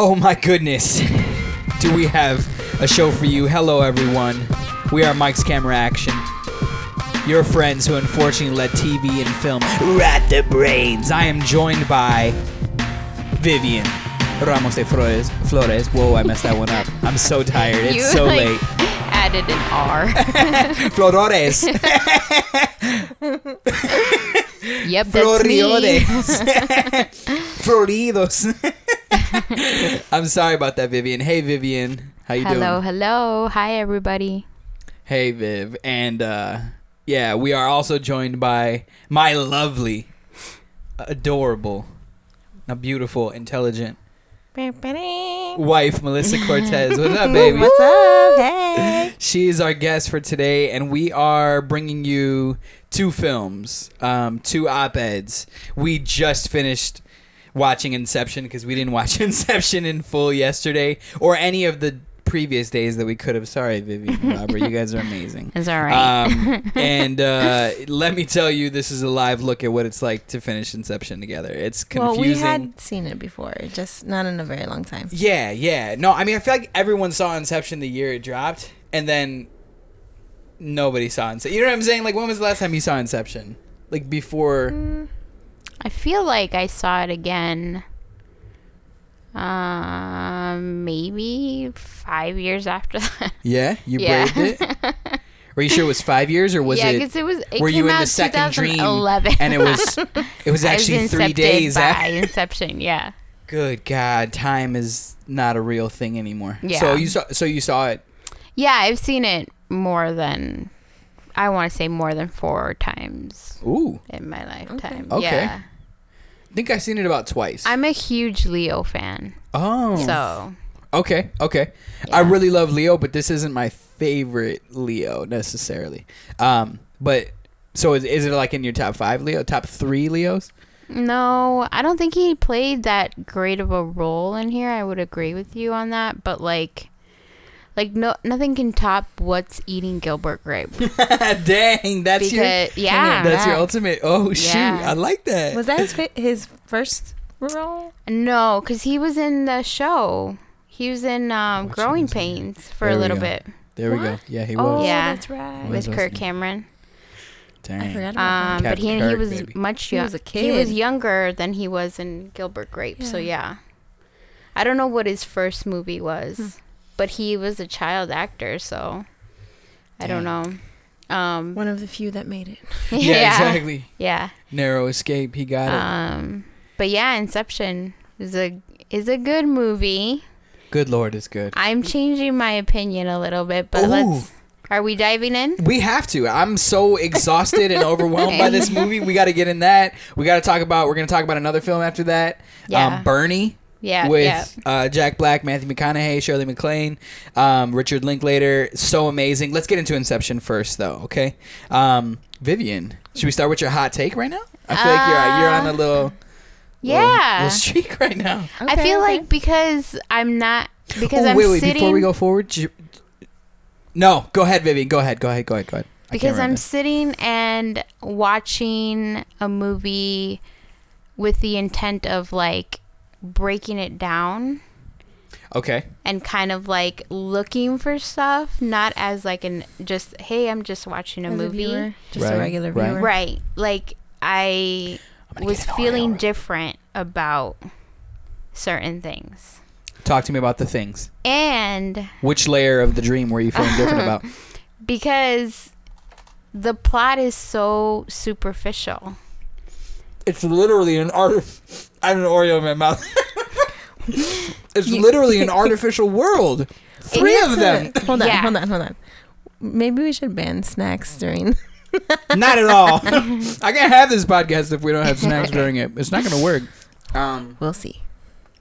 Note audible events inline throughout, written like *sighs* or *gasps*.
Oh my goodness. Do we have a show for you? Hello, everyone. We are Mike's Camera Action. Your friends who unfortunately let TV and film rat their brains. I am joined by Vivian Ramos de Flores. Flores. Whoa, I messed that one up. I'm so tired. It's You, so like, late. Added an R. *laughs* Flores. *laughs* yep, that's me. *laughs* Floridos. I'm sorry about that, Vivian. Hey, Vivian. How you Hello, doing? hello. Hello. Hi, everybody. Hey, Viv. And uh, yeah, we are also joined by my lovely, adorable, a beautiful, intelligent wife, Melissa *laughs* Cortez. What's up, baby? What's up? Hey. She is our guest for today, and we are bringing you two films, um, two op eds. We just finished watching Inception because we didn't watch *laughs* Inception in full yesterday or any of the previous days that we could have. Sorry, Vivian and Robert. you guys are amazing. *laughs* It's all right. Um, *laughs* and uh, let me tell you, this is a live look at what it's like to finish Inception together. It's confusing. Well, we had seen it before, just not in a very long time. Yeah, yeah. No, I mean, I feel like everyone saw Inception the year it dropped, and then nobody saw Inception. You know what I'm saying? Like, when was the last time you saw Inception? Like before? I feel like I saw it again. Um, maybe five years after *laughs* that. Yeah, you Yeah. braved it. *laughs* Were you sure it was five years, or was yeah, it? because it was. It were you in the second dream? 2011. And it was, *laughs* it was actually three days. by After. Inception. Yeah. Good God, time is not a real thing anymore. Yeah. So you saw, so you saw it. Yeah, I've seen it more than. I want to say more than four times Ooh, in my lifetime. Okay. Yeah. I think I've seen it about twice. I'm a huge Leo fan. oh, So Okay, okay. I really love Leo, but this isn't my favorite Leo necessarily. Um, but so is, is it like in your top five Leo, top three Leos? No, I don't think he played that great of a role in here. I would agree with you on that, but like like no nothing can top what's eating Gilbert Grape. *laughs* Dang, that's your *laughs* yeah. that's your ultimate. Oh shoot, Yeah. I like that. Was that his *laughs* fi- his first role? No, cuz he was in the show. He was in um, What Growing was he in? Pains for There a little bit there we go. Yeah, he Oh, was. Yeah. that's right. Was with those Kirk? Cameron. Dang. I forgot about Um, but Captain he, he was baby. much He was a kid. He was younger than he was in Gilbert Grape. So Yeah. yeah. I don't know what his first movie was, Hmm. But he was a child actor, so I don't know. Um. One of the few that made it. *laughs* Yeah, exactly. Yeah. Narrow escape. He got it. Um, but yeah, Inception is a is a good movie. Good lord, it's good. I'm changing my opinion a little bit, but Ooh. let's. Are we diving in? We have to. I'm so exhausted and *laughs* overwhelmed by this movie. We got to get in that. We got to talk about. We're gonna talk about another film after that. Yeah. Um, Bernie. Yeah. with yeah. uh, Jack Black, Matthew McConaughey, Shirley MacLaine, um, Richard Linklater. So amazing. Let's get into Inception first, though. Okay, um, Vivian, should we start with your hot take right now? I feel like you're you're on a little little, Yeah. little streak right now. I feel like because I'm not because oh, I'm wait, wait. sitting Before we go forward, j- no, go ahead, Vivian. Go ahead. Go ahead. Go ahead. Go ahead. Because I'm sitting and watching a movie with the intent of like breaking it down okay. and kind of like looking for stuff, not as like an just hey, I'm just watching a As movie. viewer, just Right, a regular right. viewer. Right. Like I was get an Oreo feeling right- different about certain things. Talk to me about the things. And Which layer of the dream were you feeling different about? *laughs* because the plot is so superficial. It's literally an art. I have an Oreo in my mouth. *laughs* it's literally an *laughs* artificial world. Three of them. Hold on, Yeah. hold on, hold on. Maybe we should ban snacks during. *laughs* Not at all. I can't have this podcast if we don't have snacks during it. It's not gonna work. Um, We'll see.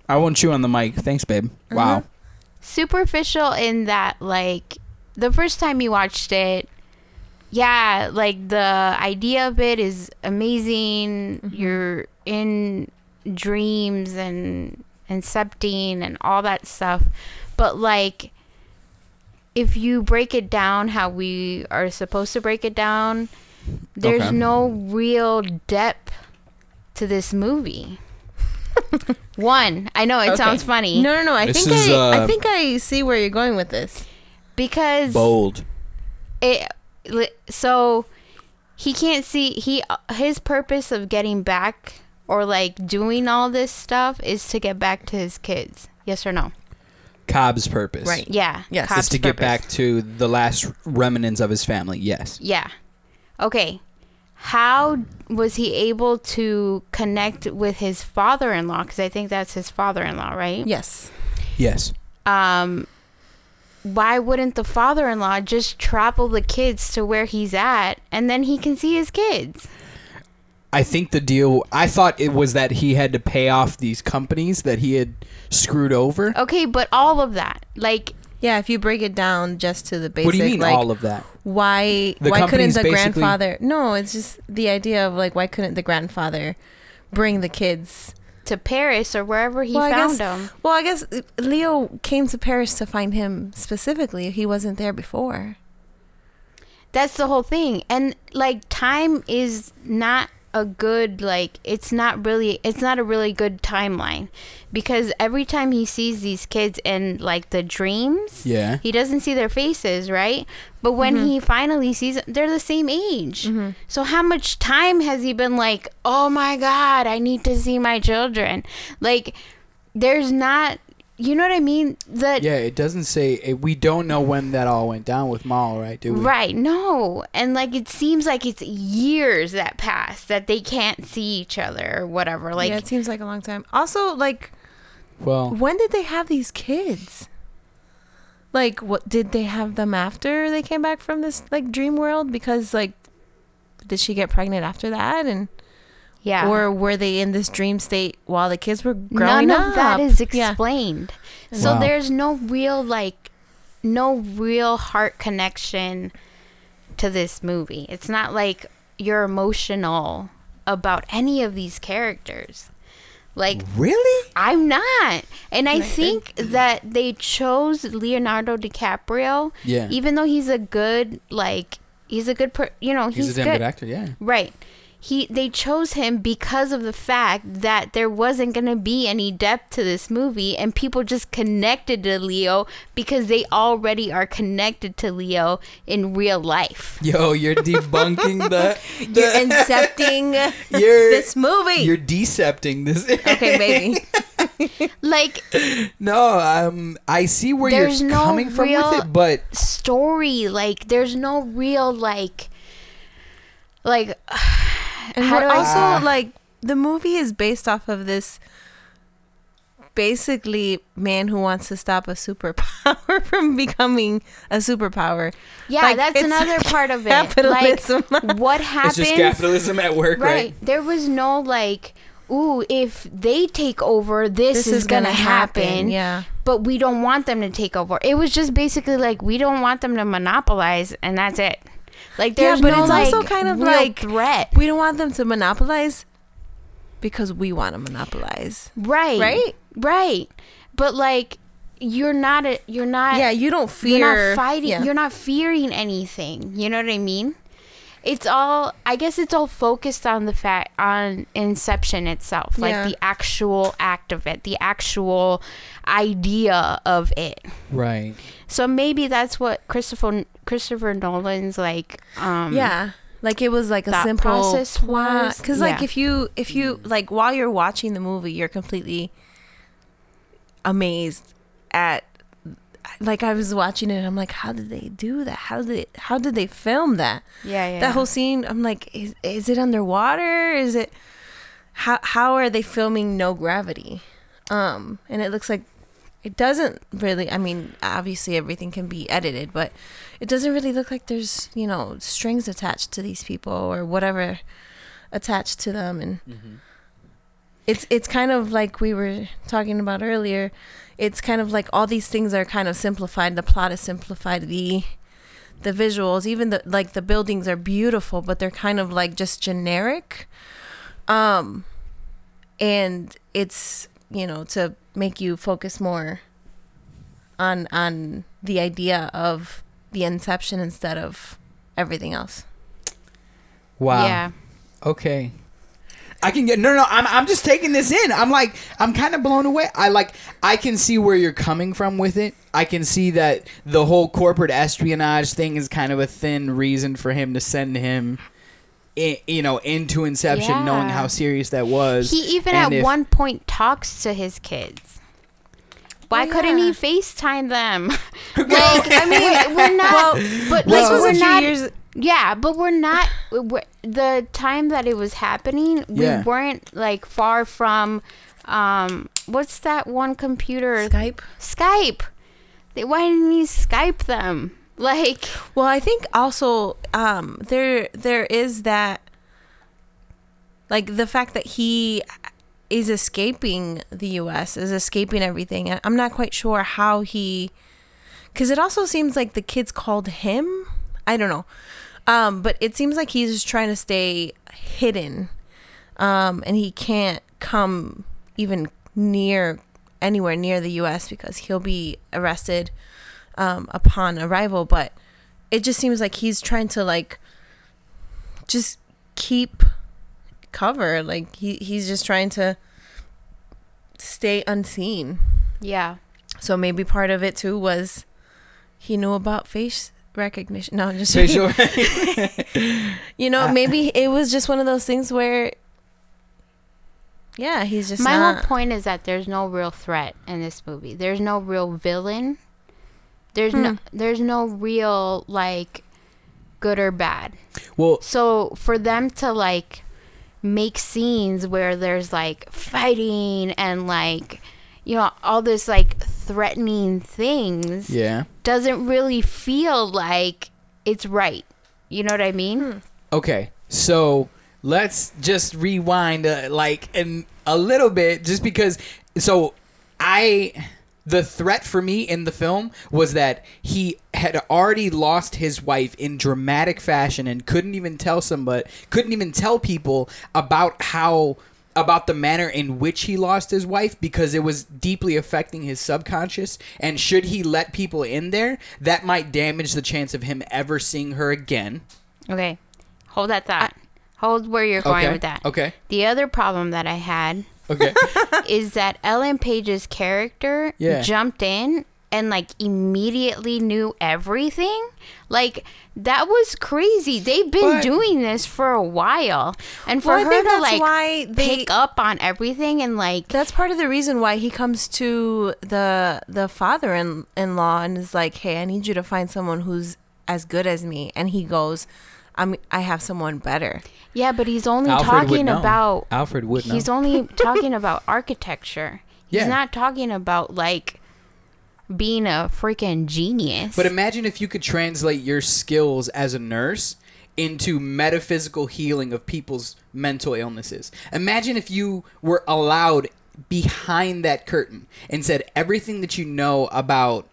I won't chew on the mic. Thanks, babe. Wow. superficial in that like the first time you watched it yeah like the idea of it is amazing you're in dreams and incepting and all that stuff but like if you break it down how we are supposed to break it down there's Okay. no real depth to this movie *laughs* One. I know it Okay. sounds funny No, no, no. I This think is, I, uh, I think I see where you're going with this. because Bold. it li- so he can't see he his purpose of getting back or like doing all this stuff is to get back to his kids. Yes or no? Cobb's purpose. Right. Yeah. Yes. Is Cobb's to get back to the last remnants of his family. Yes. Yeah. Okay. How was he able to connect with his father-in-law? Because I think that's his father-in-law, right? Yes. Yes. Um, why wouldn't the father-in-law just travel the kids to where he's at, and then he can see his kids? I think the deal. I thought it was that he had to pay off these companies that he had screwed over. Okay, but all of that, like, Yeah, if you break it down just to the basic, what do you mean like all of that? why The why couldn't company's the basically- grandfather? No, it's just the idea of like why couldn't the grandfather bring the kids? To Paris or wherever he Well, found guess- them. Well, I guess Leo came to Paris to find him specifically. He wasn't there before. That's the whole thing. And like time is not a good like it's not really it's not a really good timeline. Because every time he sees these kids in like the dreams Yeah. he doesn't see their faces right? But when mm-hmm. he finally sees them they're the same age. Mm-hmm. So how much time has he been like oh my god i need to see my children? Like there's not you know what i mean that Yeah. It doesn't say. It, we don't know when that all went down with Mal, right? Do we? Right, no. And like it seems like it's years that pass that they can't see each other or whatever. Like yeah, it seems like a long time. Also, like Well, when did they have these kids? Like, what did they have them after they came back from this like dream world? Because like, did she get pregnant after that, and yeah. or were they in this dream state while the kids were growing None up? of that is Yeah. explained. So Wow. there's no real like no real heart connection to this movie. It's not like you're emotional about any of these characters. Like really? I'm not. And I think that they chose Leonardo DiCaprio Yeah. even though he's a good like he's a good per, you know, he's, He's, a damn good. actor. Yeah. Right. He they chose him because of the fact that there wasn't going to be any depth to this movie and people just connected to Leo because they already are connected to Leo in real life. *laughs* Yo, you're debunking the. *laughs* You're incepting *laughs* You're this movie. you're decepting this. okay, baby. Like no, um, I see where you're no coming from with it, but story, like there's no real like like *sighs* And How we're do I- also Ah. like the movie is based off of this basically man who wants to stop a superpower *laughs* from becoming a superpower. yeah, Like, that's another *laughs* part of it. Capitalism. Like what it's just capitalism at work, right? right. There was no like, ooh, if they take over, this, is, gonna, happen. Yeah. But we don't want them to take over. It was just basically like we don't want them to monopolize, and that's it. Like Yeah, there's but no it's like, also kind of like- threat, We don't want them to monopolize because we want to monopolize. right? Right? right. But like, you're not a, you're not. Yeah, you don't fear You're not fighting. yeah. You're not fearing anything. You know what I mean? It's all. I guess it's all focused on the fact on Inception itself, like Yeah. the actual act of it, the actual idea of it. Right. So maybe that's what Christopher Christopher Nolan's like. Um, yeah like it was like a simple process plot was- because like yeah. if you if you like while you're watching the movie you're completely amazed at like i was watching it and i'm like how did they do that? How did it, how did they film that? Yeah, yeah. that whole scene i'm like is, is it underwater? Is it how how are they filming no gravity? Um and it looks like it doesn't really i mean obviously everything can be edited but it doesn't really look like there's you know strings attached to these people or whatever attached to them and it's it's kind of like we were talking about earlier it's kind of like all these things are kind of simplified the plot is simplified the the visuals even the like the buildings are beautiful but they're kind of like just generic um and it's you know to make you focus more on on the idea of the inception instead of everything else Wow. Yeah. Okay. I can get no, no. I'm, I'm just taking this in. I'm like, I'm kind of blown away. I like, I can see where you're coming from with it. I can see that the whole corporate espionage thing is kind of a thin reason for him to send him, you know, into Inception, knowing how serious that was. He even And at if- one point talks to his kids. Why Oh, couldn't he yeah. FaceTime them? *laughs* *laughs* like, I mean, we're, we're not. but this was we're a few not. years. Yeah, but we're not. We're, the time that it was happening, we Yeah. weren't like far from. Um, what's that one computer? Skype. Skype. They, why didn't he Skype them? Like, Well, I think also um, there there is that like the fact that he is escaping the U.S. is escaping everything. and I'm not quite sure how he, because it also seems like the kids called him. I don't know, um, but it seems like he's just trying to stay hidden, um, and he can't come even near anywhere near the U.S. because he'll be arrested um, upon arrival. But it just seems like he's trying to like just keep cover. Like he he's just trying to stay unseen. yeah. So maybe part of it too was he knew about face recognition. No, I'm just Facial- *laughs* *laughs* you know, Uh, maybe it was just one of those things where yeah, he's just My not whole point is that there's no real threat in this movie. There's no real villain. There's no Hmm. there's no real like good or bad. well, So for them to like make scenes where there's like fighting and like you know all this like threatening things yeah. doesn't really feel like it's right. You know what I mean? Okay, so let's just rewind uh, like in a little bit, just because. So I, the threat for me in the film was that he had already lost his wife in dramatic fashion and couldn't even tell somebody, couldn't even tell people about how about the manner in which he lost his wife because it was deeply affecting his subconscious and should he let people in there that might damage the chance of him ever seeing her again Okay. Hold that thought. Hold where you're going okay with that. okay The other problem that I had Okay. *laughs* is that Ellen Page's character Yeah. jumped in and like immediately knew everything. Like that was crazy. They've been But- doing this for a while, and for Well, her to like why they- pick up on everything and like That's part of the reason why he comes to the the father in in law and is like, "Hey, I need you to find someone who's as good as me." And he goes, "I'm I have someone better." yeah, but he's only Alfred talking about Alfred would know. he's only *laughs* talking about architecture. He's Yeah. not talking about like being a freaking genius. But imagine if you could translate your skills as a nurse into metaphysical healing of people's mental illnesses. Imagine if you were allowed behind that curtain and said everything that you know about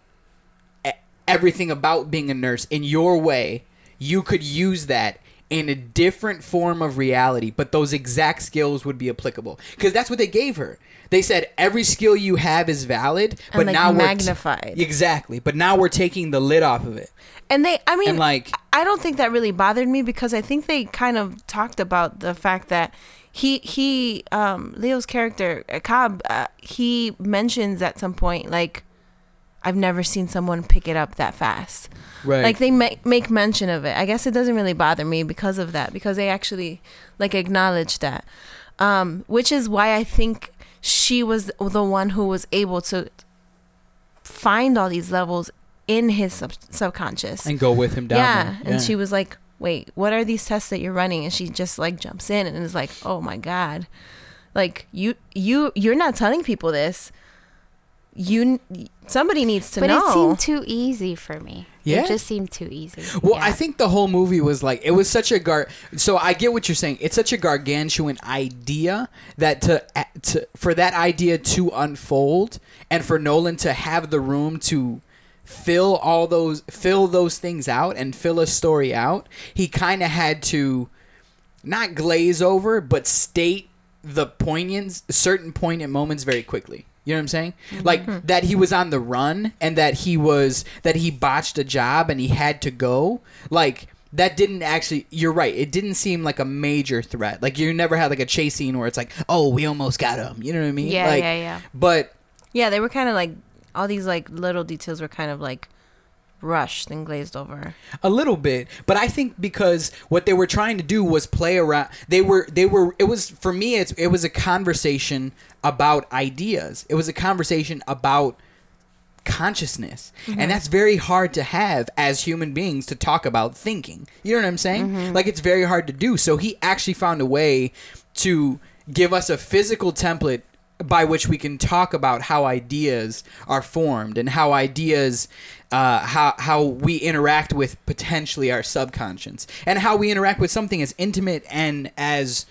e- everything about being a nurse in your way, you could use that in a different form of reality, but those exact skills would be applicable because that's what they gave her. They said every skill you have is valid, but And, like, now we're t- magnified. exactly, but now we're taking the lid off of it. And they, I mean, And, like- I don't think that really bothered me because I think they kind of talked about the fact that he, he, um, Leo's character, uh, Cobb, uh, he mentions at some point, like, I've never seen someone pick it up that fast. Right. Like they make make mention of it. I guess it doesn't really bother me because of that because they actually like acknowledge that. Um, which is why I think she was the one who was able to find all these levels in his sub- subconscious. and go with him down yeah, there. and she was like, "Wait, what are these tests that you're running?" And she just like jumps in and is like, "Oh my god." Like you you you're not telling people this. You somebody needs to but know. But it seemed too easy for me. Yeah? It just seemed too easy. Well, Yeah. I think the whole movie was like it was such a gar. So I get what you're saying. It's such a gargantuan idea that to to for that idea to unfold and for Nolan to have the room to fill all those fill those things out and fill a story out. He kind of had to not glaze over, but state the poignant certain poignant moments very quickly. You know what I'm saying? Mm-hmm. Like mm-hmm. that he was on the run and that he was that he botched a job and he had to go. Like that didn't actually. You're right. It didn't seem like a major threat. Like you never had like a chase scene where it's like, oh, we almost got him. You know what I mean? Yeah, like, yeah, yeah. But Yeah, they were kind of like all these like little details were kind of like rushed and glazed over. A little bit, but I think because what they were trying to do was play around. They were they were. It was for me. It's it was a conversation about ideas. It was a conversation about consciousness, and mm-hmm. that's very hard to have as human beings to talk about thinking. You know what I'm saying? Mm-hmm. Like it's very hard to do. So he actually found a way to give us a physical template by which we can talk about how ideas are formed and how ideas uh, how how we interact with potentially our subconscious and how we interact with something as intimate and as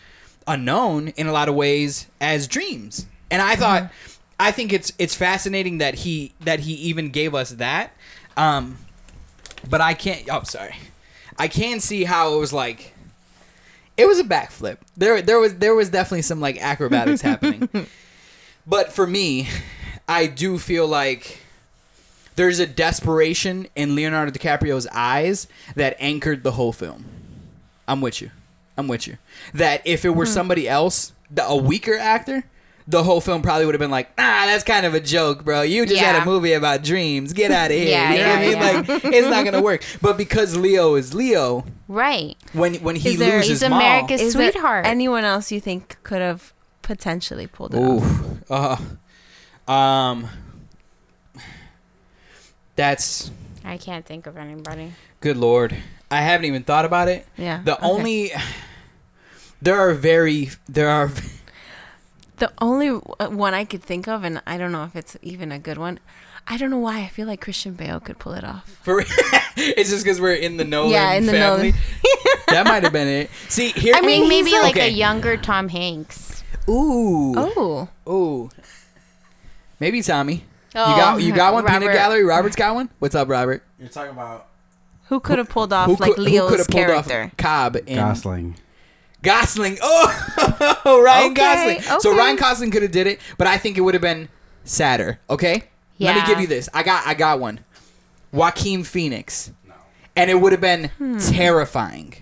unknown in a lot of ways as dreams. And i thought i think it's it's fascinating that he that he even gave us that. Um but i can't oh sorry. I can see how it was like it was a backflip. There there was there was definitely some like acrobatics happening *laughs* but for me, I do feel like there's a desperation in Leonardo DiCaprio's eyes that anchored the whole film. I'm with you. I'm with you. That if it were somebody else, the, a weaker actor, the whole film probably would have been like, ah, that's kind of a joke, bro. You just had a movie about dreams. Get out of here. Yeah, you know what I yeah, mean? Like, it's not gonna work. But because Leo is Leo, Right. when when he Is there- loses He's mom, America's Is there sweetheart. anyone else you think could have potentially pulled it off? Ooh, uh, um, that's I can't think of anybody. good lord. I haven't even thought about it. Yeah. The okay. only there are very there are *laughs* the only one I could think of, and I don't know if it's even a good one. I don't know why I feel like Christian Bale could pull it off. for *laughs* it's just because we're in the Nolan Yeah, in the family. Nolan. that might have been it. See here. I I mean, mean, maybe he's like okay. a younger Tom Hanks. Ooh, Oh, ooh, maybe Tommy. Oh, you got you got one peanut gallery. Robert's got one. What's up, Robert? You're talking about who could have pulled off Who like could- who Leo's coulda pulled off character? Cobb in Gosling. Gosling. Oh, *laughs* Ryan Okay, Gosling. So. Ryan Gosling could have did it, but I think it would have been sadder. Okay. Yeah. Let me give you this. I got I got one. Joaquin Phoenix, No. and it would have been Hmm. terrifying.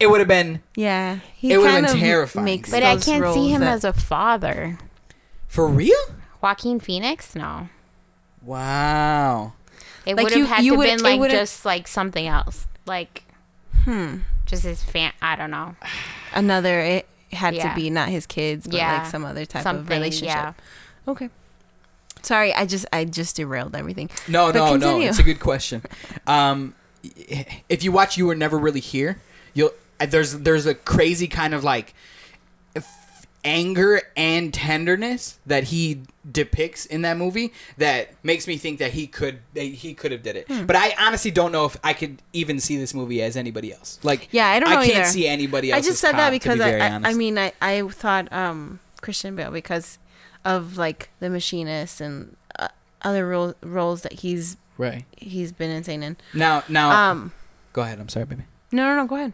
It would have been Yeah, he It would've kind been of terrifying. Makes But I those can't see roles him that- as a father. for real. Joaquin Phoenix? No. Wow. It Like would have you- had you to would- been it like would've- just like something else. Like hmm. just his fan I don't know. another. It had Yeah. to be not his kids, but Yeah. like some other type Something, of relationship. yeah. Okay. Sorry, I just I just derailed everything. No, But no, no. continue. It's a good question. Um, if you watch, you were never really here. You'll there's there's a crazy kind of like anger and tenderness that he depicts in that movie that makes me think that he could that he could have did it. Hmm. But I honestly don't know if I could even see this movie as anybody else. Like Yeah, I don't I can't either. see anybody else. I just said that because be I, I, I mean I I thought um Christian Bale because of like the machinist and uh, other role, roles that he's right he's been insane in. now now Um, go ahead. I'm sorry, baby. no, no, no. Go ahead.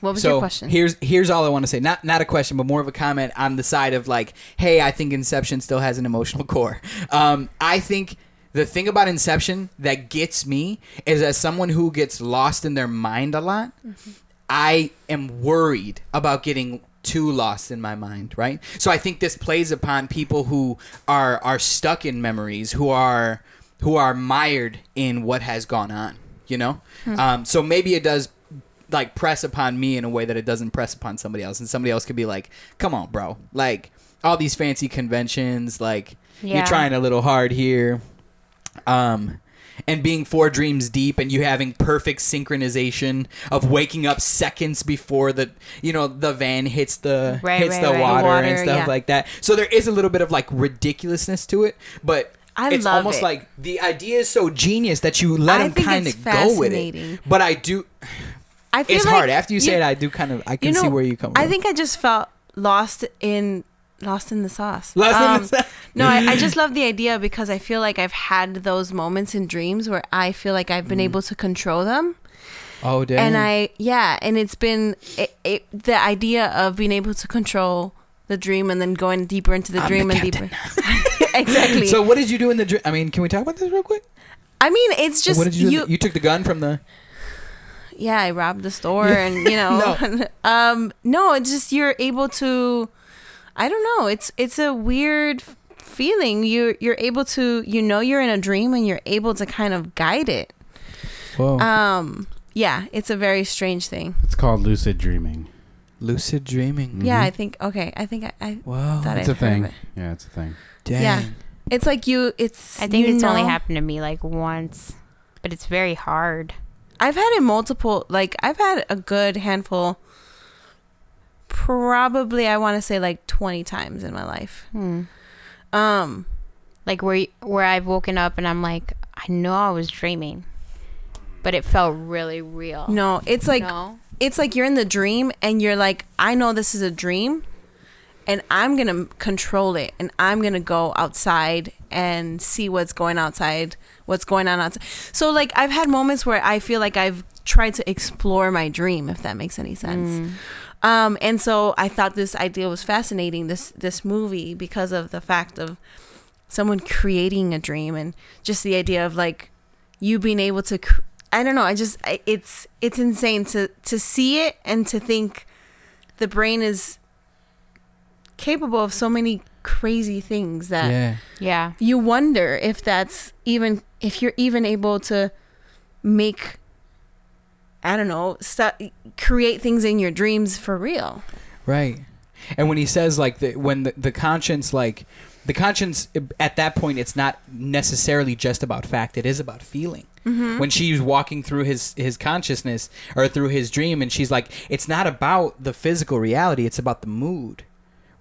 What was so your question? here's here's all I want to say. Not not a question, but more of a comment on the side of like, hey, I think Inception still has an emotional *laughs* core. Um, I think the thing about Inception that gets me is as someone who gets lost in their mind a lot, I am worried about getting too lost in my mind, right? So I think this plays upon people who are are stuck in memories, who are who are mired in what has gone on, you know? Um, so maybe it does like press upon me in a way that it doesn't press upon somebody else and somebody else could be like, "Come on, bro. Like all these fancy conventions, like you're trying a little hard here." Um and being four dreams deep and you having perfect synchronization of waking up seconds before the you know the van hits the Right, hits right, the right. water, The water, and stuff yeah. like that. So there is a little bit of like ridiculousness to it, but I it's love almost it. like the idea is so genius that you let I him kind of go with it. But I do I feel it's like hard after you say it. I do kind of I can you know, see where you come. I from. I think I just felt lost in lost in the sauce. Lost in the Um, sauce. no, I, I just *laughs* love the idea because I feel like I've had those moments in dreams where I feel like I've Mm. been able to control them. oh damn. and I yeah, and it's been it, it, the idea of being able to control the dream and then going deeper into the I'm dream the and deeper. *laughs* *laughs* exactly. So what did you do in the dream? I mean, can we talk about this real quick? I mean, it's just what did you do? you. you took the gun from the. Yeah, I robbed the store and you know *laughs* *laughs* um no, it's just you're able to I don't know. It's it's a weird feeling. You you're able to you know you're in a dream and you're able to kind of guide it. Whoa. Um yeah, it's a very strange thing. It's called lucid dreaming. Lucid dreaming. Yeah, Mhm. I think okay, I think I, I Wow. That It's I a heard of thing. it. Yeah, it's a thing. Dang. yeah. it's like you it's I think you it's only happened to me like once, but it's very hard. I've had it multiple like I've had a good handful probably I want to say like 20 times in my life. Hmm. Um Like where where I've woken up and I'm like, I know I was dreaming, but it felt really real. no, it's like no? it's like you're in the dream and you're like I know this is a dream and I'm going to control it and I'm going to go outside and see what's going outside, what's going on outside. So like I've had moments where I feel like I've tried to explore my dream if that makes any sense. Mm. Um, and so I thought this idea was fascinating. This this movie because of the fact of someone creating a dream and just the idea of like you being able to. Cr- I don't know. I just I, it's it's insane to to see it and to think the brain is capable of so many crazy things that Yeah. Yeah. you wonder if that's even if you're even able to make I don't know, stu- create things in your dreams for real. Right. And when he says like the when the, the conscience like the conscience at that point it's not necessarily just about fact it is about feeling mm-hmm. when she's walking through his his consciousness or through his dream and she's like it's not about the physical reality it's about the mood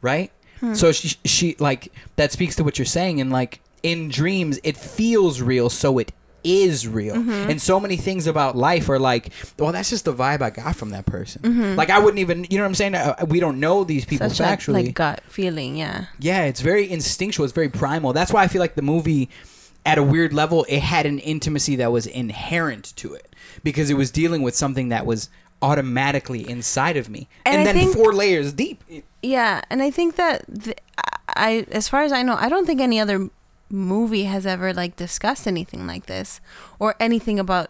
right Hmm. so she she like that speaks to what you're saying and like in dreams it feels real so it is real mm-hmm. and so many things about life are like well that's just the vibe i got from that person mm-hmm. like i wouldn't even you know what i'm saying Uh, uh we don't know these people Such factually like gut feeling, yeah. yeah, it's very instinctual. It's very primal. That's why I feel like the movie, at a weird level, it had an intimacy that was inherent to it because it was dealing with something that was automatically inside of me, And and, then think- four layers deep. Yeah, and I think that th- I, as far as I know, I don't think any other movie has ever like discussed anything like this or anything about.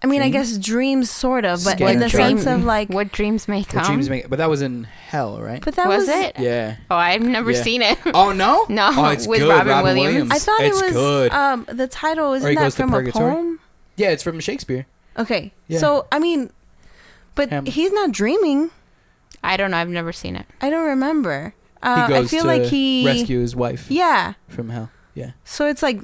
I mean, I guess dreams, sort of, but Scary in the dreams. sense of like. what dreams may What dreams make, but that was in hell, right? But that was, was, it? yeah. Oh, I've never Yeah. seen it. Oh no. *laughs* No, Oh, it's with good. Robin Williams. I thought it's it was. good. Um, the title isn't that from a poem? yeah, it's from Shakespeare. Okay, Yeah. so I mean, but Hamlet. he's not dreaming. I don't know. I've never seen it. I don't remember. Uh, he goes I feel to like he rescue his wife Yeah, from hell. Yeah. so it's like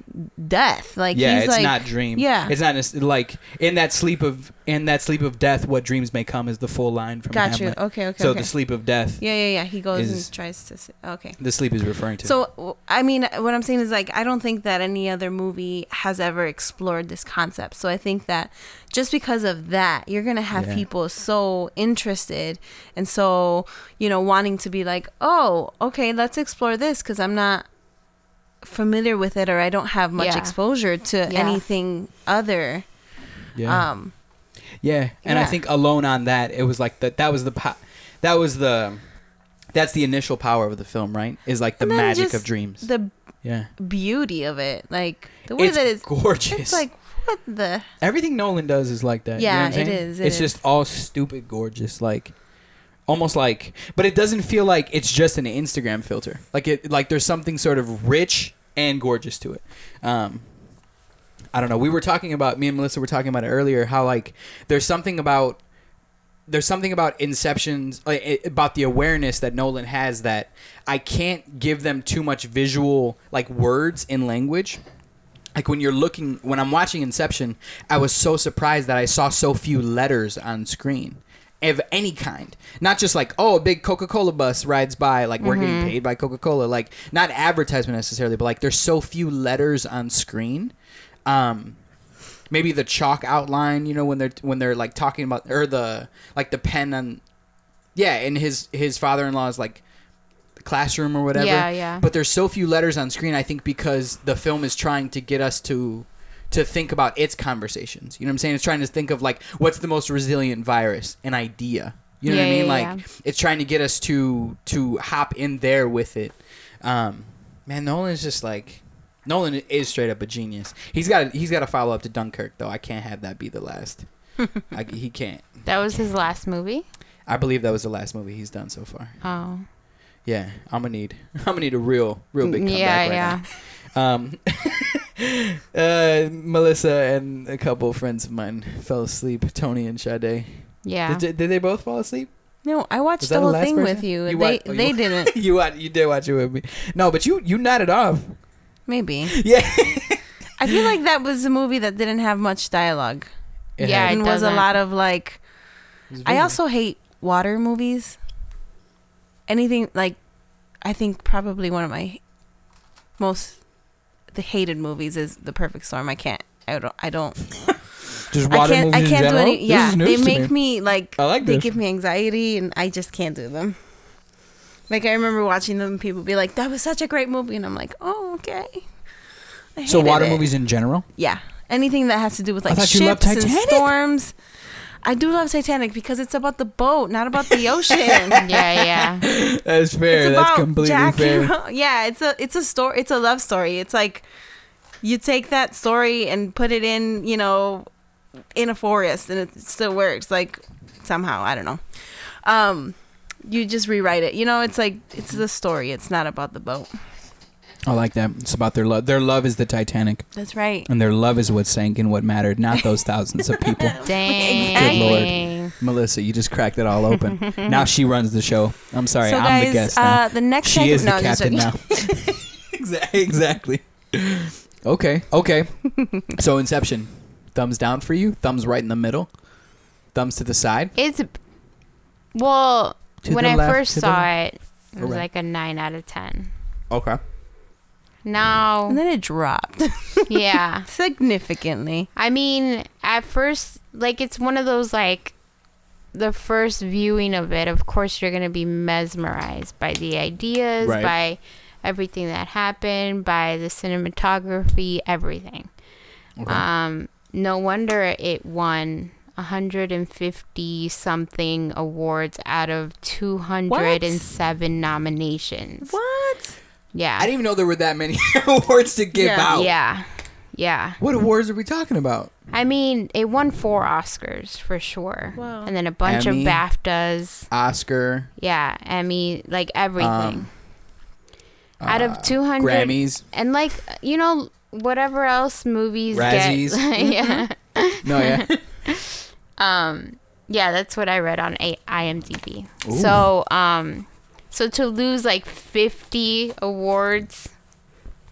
death. Like yeah, it's like not dream. yeah. it's not like in that sleep of in that sleep of death. What dreams may come is the full line from Got you. Hamlet. Okay, okay. so okay. the sleep of death, Yeah, yeah, yeah. He goes and tries to. Say, okay. the sleep is referring to. So I mean, what I'm saying is like I don't think that any other movie has ever explored this concept. So I think that just because of that, you're gonna have Yeah. people so interested and so you know wanting to be like, oh, okay, let's explore this because I'm not familiar with it or I don't have much Yeah. exposure to Yeah. anything other. yeah, Um, yeah, and I think alone on that, it was like that. That was the po- that was the that's the initial power of the film, right? Is like the magic of dreams. the yeah, beauty of it, like the way it's that it's, gorgeous. it's like what the Everything Nolan does is like that. you know Yeah, what I'm it saying? is, it it's is. just all stupid gorgeous, like almost like, but it doesn't feel like it's just an Instagram filter. Like it, like there's something sort of rich and gorgeous to it. Um, I don't know. We were talking about me and Melissa were talking about it earlier. How like there's something about there's something about Inception's like, about the awareness that Nolan has that I can't give them too much visual like words in language like when you're looking when i'm watching inception i was so surprised that i saw so few letters on screen of any kind. Not just like oh a big coca-cola bus rides by like we're getting paid by coca-cola. Like not advertisement necessarily but like there's so few letters on screen. Um maybe the chalk outline you know when they're when they're like talking about or the like the pen on yeah and his his father-in-law's like classroom or whatever. Yeah, yeah. but there's so few letters on screen i think because the film is trying to get us to to think about its conversations you know what i'm saying it's trying to think of like what's the most resilient virus an idea you know what i mean yeah, like yeah. it's trying to get us to to hop in there with it um man nolan's just like Nolan is straight up a genius. He's got he's got to follow up to Dunkirk though. I can't have that be the last. *laughs* I, he can't. That was his last movie. I believe that was the last movie he's done so far. Oh, Yeah, I'm gonna need. *laughs* I'm gonna need a real, real big comeback yeah, right yeah. now. Um, *laughs* *laughs* uh, Melissa and a couple of friends of mine fell asleep. Tony and Sade. Yeah. Did, did they both fall asleep? No, I watched the that the whole thing person? with you. You they wa- oh, you they wa- didn't. *laughs* you wa- you did watch it with me. No, but you you nodded off. Maybe. *laughs* Yeah. I feel like that was a movie that didn't have much dialogue. It Yeah, had- it and was a lot of like I also hate water movies. Anything like I think probably one of my most the hated movies is The Perfect Storm. I can't I don't I don't just I can't I can't do any yeah, they make me. me like I like they this. give me anxiety and I just can't do them. Like I remember watching them people be like, That was such a great movie and I'm like, Oh, okay. So water it. movies in general. Yeah. Anything that has to do with like thought you loved ships and storms. I do love Titanic because it's about the boat, not about the ocean. *laughs* yeah, yeah. That's fair. it's That's about completely Jack fair. Ro- yeah, it's a it's a story. It's a love story. It's like you take that story and put it in, you know, in a forest, and it still works. Like somehow, I don't know. Um, you just rewrite it. You know, it's like it's the story. It's not about the boat. I like that. It's about their love. Their love is the Titanic, That's right. and their love is what sank and what mattered, not those *laughs* thousands of people. *laughs* Dang. Good lord. *laughs* Melissa, you just cracked it all open. now she runs the show. I'm sorry, so I'm guys, the guest now. uh, the next she is the no, just captain now. Exactly. Okay. Okay. so Inception, thumbs down for you. Thumbs right in the middle. Thumbs to the side. It's well, To when I left, first to the- saw it, it was Right. like a nine out of ten. Okay. Now, And then it dropped *laughs* yeah. significantly. I mean, at first, like it's one of those like the first viewing of it. Of course, you're gonna be mesmerized by the ideas, Right. by everything that happened, by the cinematography, everything. Okay. Um, no wonder it won 150 something awards out of 207 nominations. What? Yeah. I didn't even know there were that many *laughs* awards to give Yeah. out. yeah. Yeah. What awards are we talking about? I mean, it won four Oscars for sure. Wow. And then a bunch Emmy. of BAFTAs. Oscar, Yeah, Emmy, like everything. Um, Out uh, of 200 Grammys. and like, you know, whatever else movies Razzies. get. *laughs* yeah. No, yeah. *laughs* Um yeah, that's what I read on A- IMDb. Ooh. So, um so to lose like 50 awards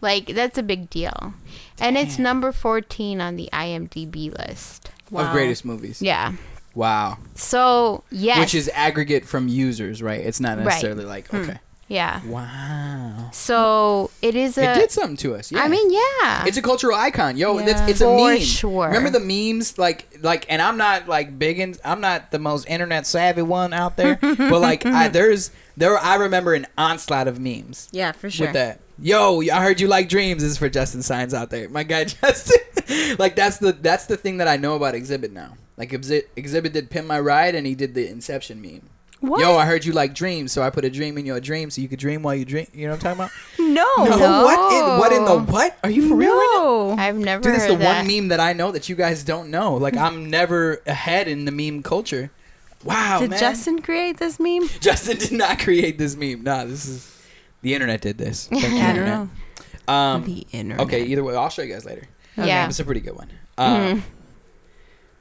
like that's a big deal. And it's number 14 on the IMDb list. Of greatest movies. Yeah. Wow. So, yes. Which is aggregate from users, right? It's not Right. necessarily like hmm. okay. Yeah. Wow. So, it is a it did something to us. Yeah. I mean, yeah. it's a cultural icon, yo. Yeah. It's, it's a For meme. sure. Remember the memes, like, like, and I'm not like big in. I'm not the most internet savvy one out there, *laughs* but like, I, there's there. I remember an onslaught of memes Yeah, for sure. with that. Yo, I heard you like dreams. This is for Justin Signs out there. My guy *laughs* Justin. like that's the that's the thing that I know about Xzibit now. Like Xzibit, Xzibit did Pimp My Ride, and he did the Inception meme. What? Yo, I heard you like dreams, so I put a dream in your dream so you could dream while you dream. You know what I'm talking *laughs* no. about? No. What in what in the what? Are you for real right now? No. I've never Dude, it's heard the that. one meme that I know that you guys don't know. Like I'm never ahead in the meme culture. Wow, Did man. Justin create this meme? *laughs* Justin did not create this meme. Nah, this is the internet did this. *laughs* Thank you, I don't internet. know. Um, the internet. okay, either way, I'll show you guys later. Yeah. It's a pretty good one. Um, Mhm.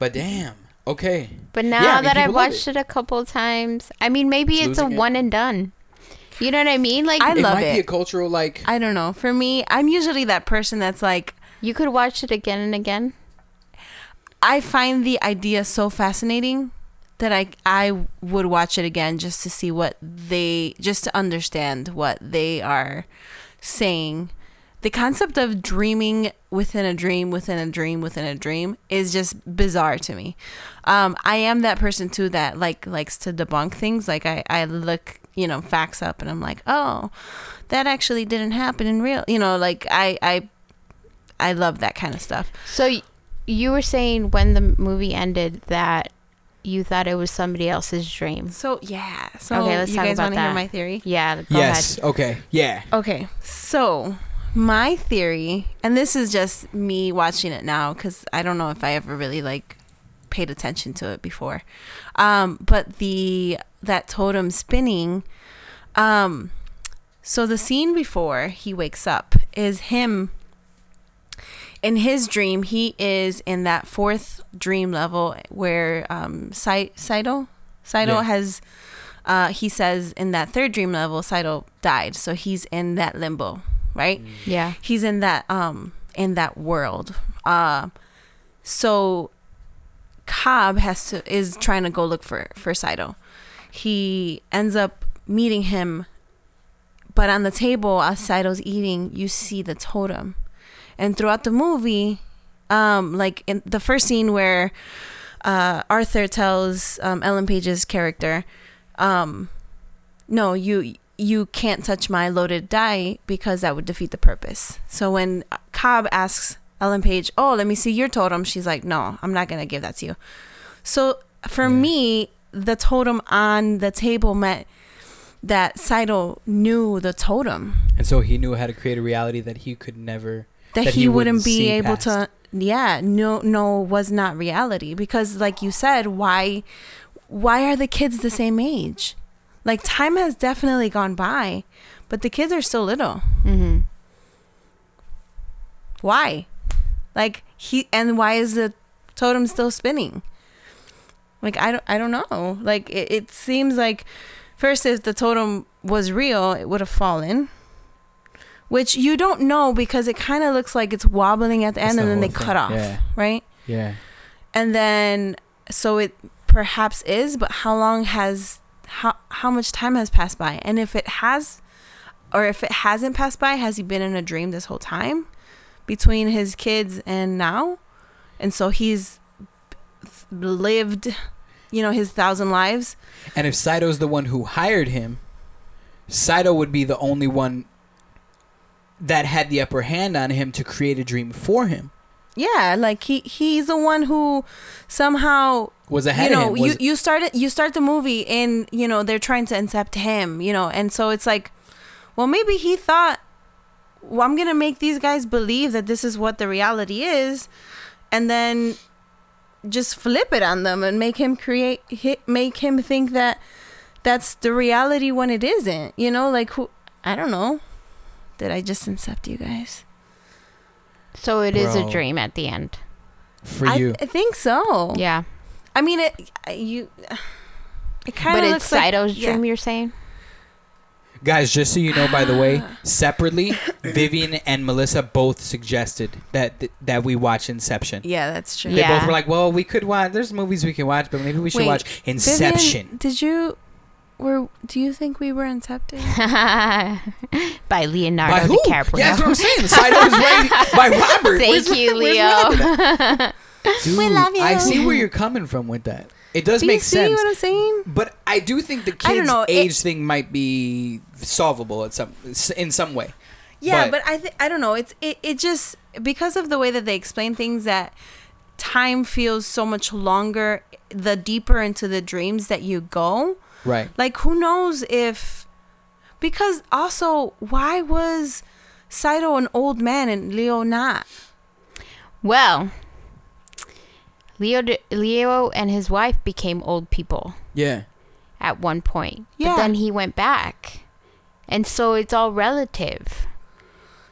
But damn. Okay. But now Yeah, I mean, that I've watched it. a couple times, I mean, maybe It's it's, a losing one and done. You know what I mean? Like, I love it love might be a cultural like. I don't know. For me, I'm usually that person that's like, you could watch it again and again. I find the idea so fascinating that I I would watch it again just to see what they just to understand what they are saying. The concept of dreaming within a dream within a dream within a dream is just bizarre to me. Um, I am that person too that like likes to debunk things. Like I, I look, you know, facts up and I'm like, oh, that actually didn't happen in real. You know, like I I I love that kind of stuff. So y- you were saying when the movie ended that you thought it was somebody else's dream. So yeah. So Okay, let's you talk guys about want to hear my theory? Yeah. Go yes. Ahead. Okay. Yeah. Okay. So my theory, and this is just me watching it now because I don't know if I ever really like paid attention to it before. Um, but the that totem spinning, um, so the scene before he wakes up is him. In his dream, he is in that fourth dream level where um, Sai- Saito, Saito Yeah. has. Uh, he says in that third dream level, Saito died, so he's in that limbo, right? Yeah. he's in that um in that world uh so cobb has to is trying to go look for for saito he ends up meeting him but on the table as saito's eating you see the totem and throughout the movie um like in the first scene where uh arthur tells um ellen page's character um no you you can't touch my loaded die because that would defeat the purpose so when cobb asks ellen page oh let me see your totem she's like no i'm not gonna give that to you so for Yeah. me the totem on the table meant that saito knew the totem And so he knew how to create a reality that he could never. that, That he, he wouldn't be able past. to yeah no no was not reality because like you said why why are the kids the same age like time has definitely gone by but the kids are still little Mm-hmm. why like he and why is the totem still spinning like i don't i don't know like it, it seems like first if the totem was real it would have fallen which you don't know because it kind of looks like it's wobbling at the That's end the and then they whole cut off Yeah. right Yeah. and then so it perhaps is but how long has how how much time has passed by? And if it has or if it hasn't passed by has he been in a dream this whole time between his kids and now? And so he's lived you know his thousand lives. And if Saito's the one who hired him, Saito would be the only one that had the upper hand on him to create a dream for him. yeah like he he's the one who somehow Was ahead you know of him. Was, you you started you start the movie and you know they're trying to incept him you know and so it's like well maybe he thought well i'm gonna make these guys believe that this is what the reality is and then just flip it on them and make him create hit, make him think that that's the reality when it isn't you know like who i don't know did i just incept you guys So it is a dream at the end. for I, you. I think so Yeah. I mean it you it kind of. But of it's looks like Saito's yeah. dream, you're saying? Guys, just so you know, by the way, *gasps* separately, Vivian and Melissa both suggested that that we watch Inception. Yeah, that's true. They Yeah. both were like, "Well, we could watch. There's movies we can watch, but maybe we should Wait, watch Inception." Vivian, did you were do you think we were incepted? *laughs* By Leonardo by who? DiCaprio. Yeah, that's what I'm saying. Saito is right by *laughs* Robert. Thank Where's- you, where's Leo. *laughs* Robert? Dude, We love you. I see where you're coming from with that. It does Do make you see sense. what I'm saying? But I do think the I don't kids' know, it- age thing might be solvable at some in some way. Yeah, But- but, I th- I don't know. It's it, it just because of the way that they explain things that time feels so much longer the deeper into the dreams that you go. Right. Like who knows if because also why was Saito an old man and Leo not? Well, Leo, d- Leo and his wife became old people Yeah. at one point. Yeah. But then he went back. And so it's all relative.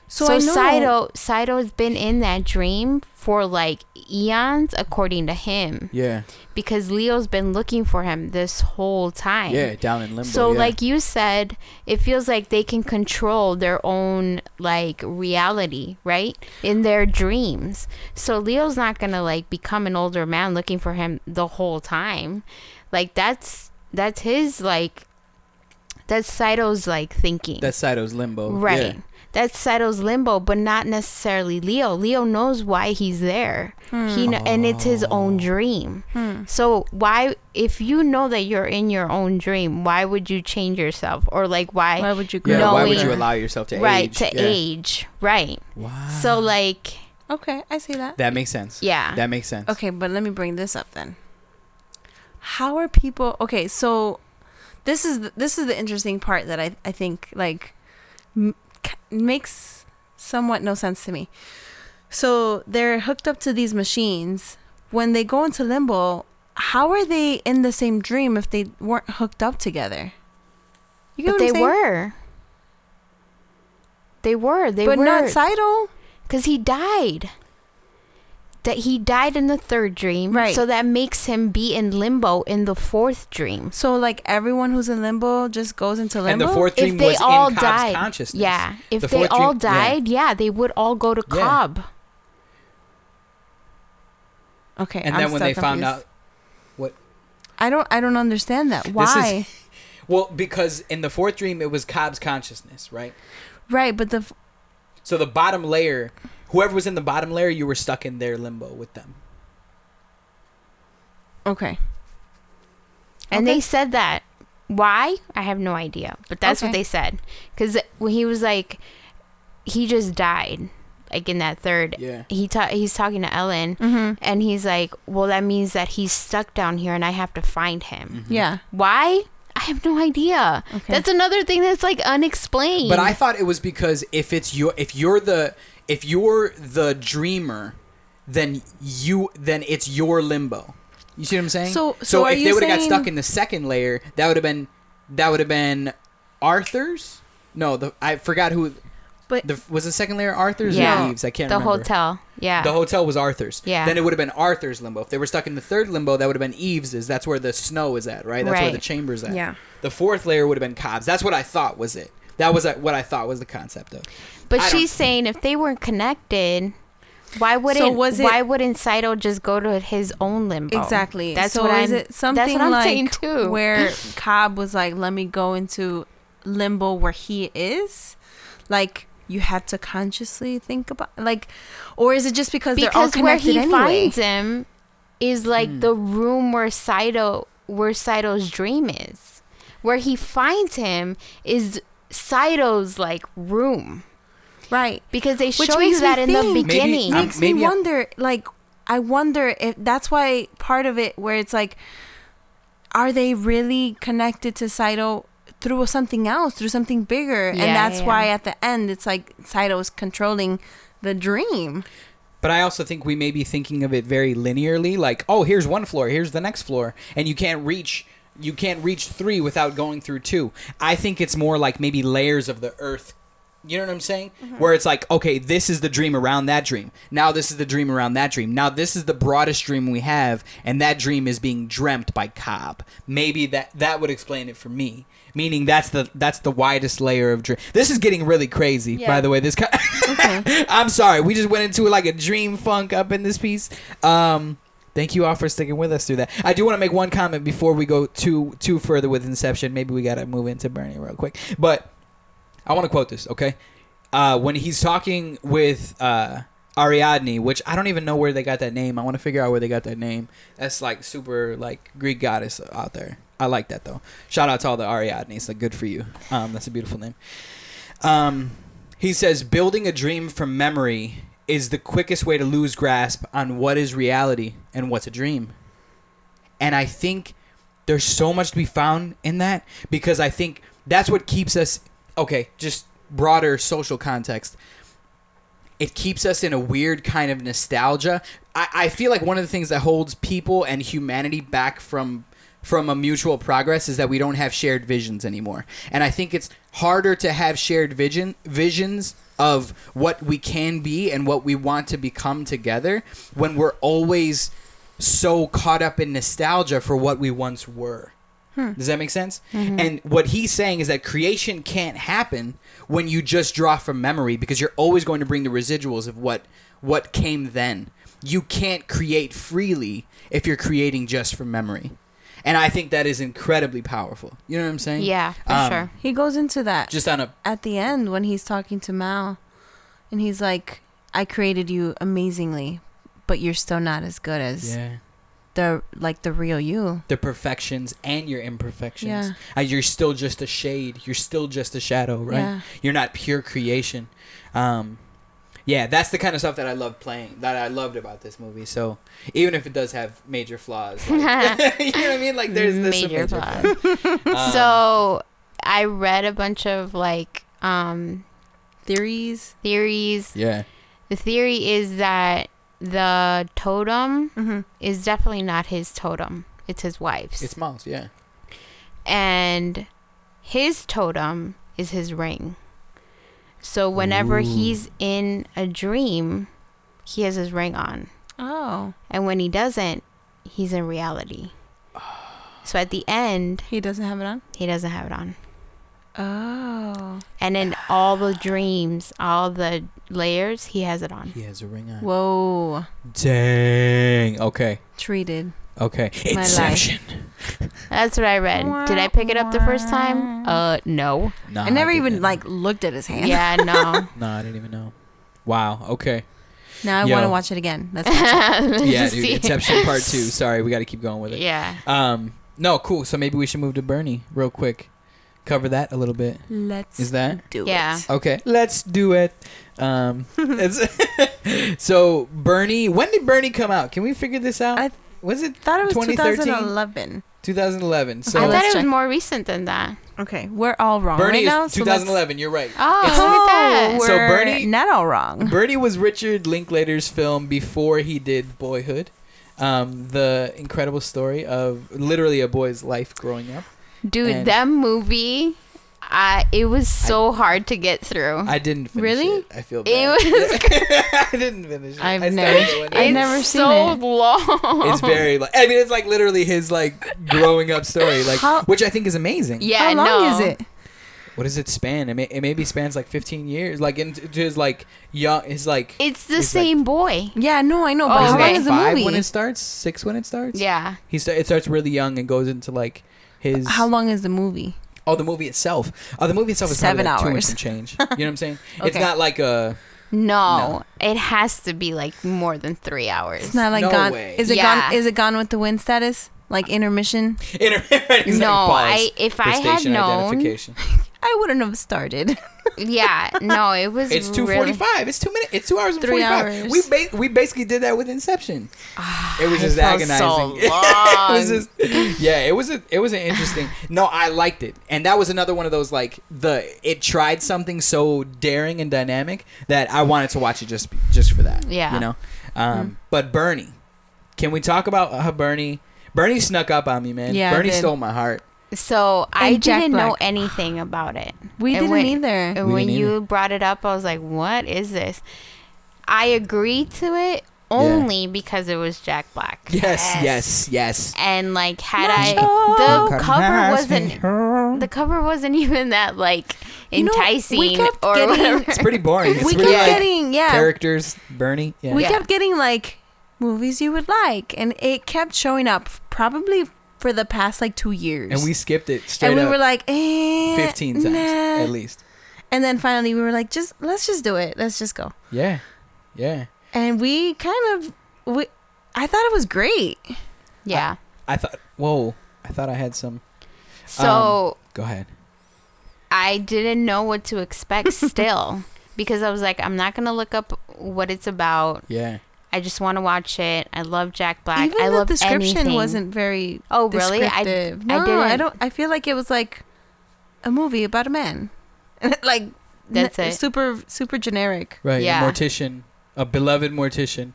So, So, I know Saito Saito's been in that dream for like eons according to him Yeah. because Leo's been looking for him this whole time. Yeah. Down in limbo. So yeah. like you said, it feels like they can control their own like reality, right? In their dreams. So Leo's not going to like become an older man looking for him the whole time. Like that's that's his like that's Saito's like thinking. that's Saito's limbo. right. Yeah. That's Saito's limbo, but not necessarily Leo. Leo knows why he's there. He kn- and it's his own oh. dream. Hmm. So why, if you know that you're in your own dream, why would you change yourself or like why? why would you Yeah. why would you allow yourself to right age? Right to Yeah. age, right? Wow. So like, Okay, I see that. that makes sense. yeah, That makes sense. Okay, but let me bring this up then. How are people Okay, so this is the, this is the interesting part that I I think like m- k- makes somewhat no sense to me. So they're hooked up to these machines when they go into limbo, how are they in the same dream if they weren't hooked up together? You get But they were. They were. They but were. not Saito. Because he died. That he died in the third dream. Right. So that makes him be in limbo in the fourth dream. So like everyone who's in limbo just goes into limbo. And limbo. the fourth dream If they was all in Cobb's died. consciousness. Yeah. If The they all dream- died, yeah. they would all go to Yeah. Cobb. okay, And I'm then when still they found out, what? I don't I don't understand that. Why? *laughs* Well, because in the fourth dream it was Cobb's consciousness, right? right, but the f- So the bottom layer, whoever was in the bottom layer, you were stuck in their limbo with them. okay. And Okay. they said that. Why? I have no idea. But that's what they said. Because when he was like, he just died. Like in that third. Yeah. He ta- he's talking to Ellen. mm-hmm. And he's like, well, that means that he's stuck down here and I have to find him. Yeah. Why? I have no idea. Okay. That's another thing that's like unexplained. But I thought it was because if it's your if you're the if you're the dreamer, then you then it's your limbo. You see what I'm saying? So- so are if they would have got stuck in the second layer, that would have been that would have been Arthur's. No, the I forgot who. But The, was the second layer Arthur's Yeah. or Eames's? I can't the remember. hotel. Yeah. The hotel was Arthur's. Yeah. Then it would have been Arthur's limbo. If they were stuck in the third limbo, that would have been Eames's. That's where the snow is at, right? That's where the chamber's at. Yeah. The fourth layer would have been Cobb's. That's what I thought was it. That was what I thought was the concept of. But I she's saying if they weren't connected, why wouldn't was it- why wouldn't Saito just go to his own limbo? Exactly. That's so what is I'm. it something that's what I'm like saying too. where *laughs* Cobb was like, "Let me go into limbo where he is," like you had to consciously think about, like, or is it just because, they're all because where he anyway? finds him is like Hmm. the room where Saito where Saito's dream is. Where he finds him is Saito's like room right? because they Which show makes you that in the think- Maybe beginning. I'm- makes maybe me I'm- wonder like i wonder if that's why part of it where it's like are they really connected to saito through something else through something bigger Yeah, and that's yeah, why at the end it's like saito's controlling the dream But I also think we may be thinking of it very linearly, like, oh, here's one floor, here's the next floor, and you can't reach you can't reach three without going through two. I think it's more like maybe layers of the earth. You know what I'm saying? Where it's like, okay, this is the dream around that dream. Now this is the dream around that dream. Now this is the broadest dream we have, and that dream is being dreamt by Cobb. Maybe that that would explain it for me. Meaning that's the that's the widest layer of dream. This is getting really crazy, by the way. This kind *laughs* I'm sorry. We just went into like a dream funk up in this piece. Um, thank you all for sticking with us through that. I do want to make one comment before we go too too further with Inception. Maybe we got to move into Bernie real quick. But I want to quote this, okay? Uh, when he's talking with uh, Ariadne, which I don't even know where they got that name. I want to figure out where they got that name. That's like super like Greek goddess out there. I like that though. Shout out to all the Ariadnes. Like good for you. Um, that's a beautiful name. Um, he says building a dream from memory is the quickest way to lose grasp on what is reality and what's a dream. And I think there's so much to be found in that because I think that's what keeps us okay, just broader social context. It keeps us in a weird kind of nostalgia. I, I feel like one of the things that holds people and humanity back from from a mutual progress is that we don't have shared visions anymore. And I think it's harder to have shared vision visions of what we can be and what we want to become together when we're always so caught up in nostalgia for what we once were. Does that make sense? And what he's saying is that creation can't happen when you just draw from memory because you're always going to bring the residuals of what what came then. You can't create freely if you're creating just from memory. And I think that is incredibly powerful. You know what I'm saying? yeah, for Um, sure. he goes into that Just on a at the end when he's talking to Mal and he's like i created you amazingly but you're still not as good as yeah. The like the real you the perfections and your imperfections. Yeah. Uh, you're still just a shade. You're still just a shadow, right? Yeah. You're not pure creation. Um, yeah, that's the kind of stuff that I love playing. That I loved about this movie. So even if it does have major flaws, like, *laughs* *laughs* you know what I mean? Like there's, some Major major flaws. *laughs* Um, so I read a bunch of like um theories theories. yeah, The theory is that the totem Mhm. is definitely not his totem. It's his wife's. It's Mal's, yeah. and his totem is his ring. So whenever Ooh. he's in a dream, he has his ring on. Oh, And when he doesn't, he's in reality. So at the end, he doesn't have it on. he doesn't have it on. Oh, And in all the dreams, all the layers, he has it on. He has a ring on. whoa! Dang. Okay. Treated. Okay. My life. Inception. That's what I read. Did I pick it up the first time? Uh, no. No, I never even didn't. like looked at his hand. Yeah, no. *laughs* No, I didn't even know. Wow. Okay. Now I want to watch it again. *laughs* *laughs* Let's watch it. Yeah, Just dude. Inception Part Two. Sorry, we got to keep going with it. Yeah. Um. No. Cool. So maybe we should move to Bernie real quick. Cover that a little bit. Let's Is that do Yeah. it. okay? Let's do it. Um. *laughs* it's *laughs* so Bernie. When did Bernie come out? Can we figure this out? I was it Thought it was 2013? 2011. 2011? So I thought it was check. more recent than that. Okay, we're all wrong Bernie right now. is so let's- 2011. You're right. Oh, It's- look at that. we're So Bernie- not all wrong. Bernie was Richard Linklater's film before he did Boyhood. Um, the incredible story of literally a boy's life growing up. Dude, And- that movie, I it was so hard to get through. I didn't finish Really? it. I feel It was. *laughs* I didn't finish it. I've I never- started. I've it's never seen so it. long. It's very like I mean it's like literally his like growing up story like How- which I think is amazing. yeah. How long no. is it? What does it span? It, may, it maybe spans like 15 years like into into his like young his like It's the He's like- same boy. Yeah, no, I know, Oh, but is how it long is the five movie? when it starts? 6 when it starts? Yeah. He sta- it starts really young and goes into like his How long is the movie? Oh, the movie itself. Oh, the movie itself is Seven probably like two and hours. change. *laughs* You know what I'm saying? It's not like a No, No. it has to be like more than three hours. It's not like No gone. way. Is it Yeah. gone? Is it gone with the wind status? Like intermission? inter- *laughs* it's no, pause I if I had station known. *laughs* I wouldn't have started. *laughs* yeah, no, it was. It's two really, forty five. It's two minutes. It's two hours and Three forty five. hours. We ba- we basically did that with Inception. Ah, it was just felt agonizing. so it was just yeah. It was a it was an interesting. no, I liked it, and that was another one of those like the it tried something so daring and dynamic that I wanted to watch it just just for that. Yeah. you know. Um, hmm. But Bernie, can we talk about how Bernie? Bernie snuck up on me, man. Yeah, I Bernie did. stole my heart. So I Jack didn't know Black. anything about it. We And didn't when- either. And We when didn't you either. brought it up, I was like, "What is this?" I agreed to it only because it was Jack Black. Yes, yes, yes. And like, had Nacho. I the cover wasn't the cover wasn't even that like You know, we enticing kept or getting- whatever. It's pretty boring. *laughs* It's we really kept like getting yeah. characters. Bernie. Yeah. We Yeah. kept getting like movies you would like, and it kept showing up probably for the past like two years. and we skipped it straight and we up were like, eh, 15 times nah. at least. And then finally we were like, just let's just do it. Let's just go. Yeah. Yeah. And we kind of we I thought it was great. yeah. I thought, whoa, I thought I had some. So Go ahead. I didn't know what to expect *laughs* still because I was like, I'm not gonna look up what it's about. Yeah. I just want to watch it. I love Jack Black. Even I the love description anything. wasn't very Oh, really? I- descriptive. I no, I, didn't- don't I feel like it was like a movie about a man. *laughs* like That's n- it. Super super generic. Right. Yeah. A mortician, a beloved mortician,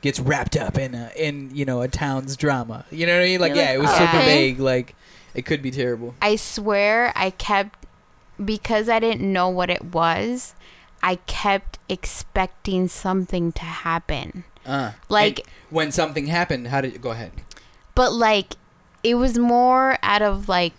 gets wrapped up in a, in you know a town's drama. You know what I mean? Like You're yeah, like, it was oh, super okay. vague. Like it could be terrible. I swear I kept because I didn't know what it was. I kept expecting something to happen. Uh, Like- when something happened, how did you go ahead? But like it was more out of like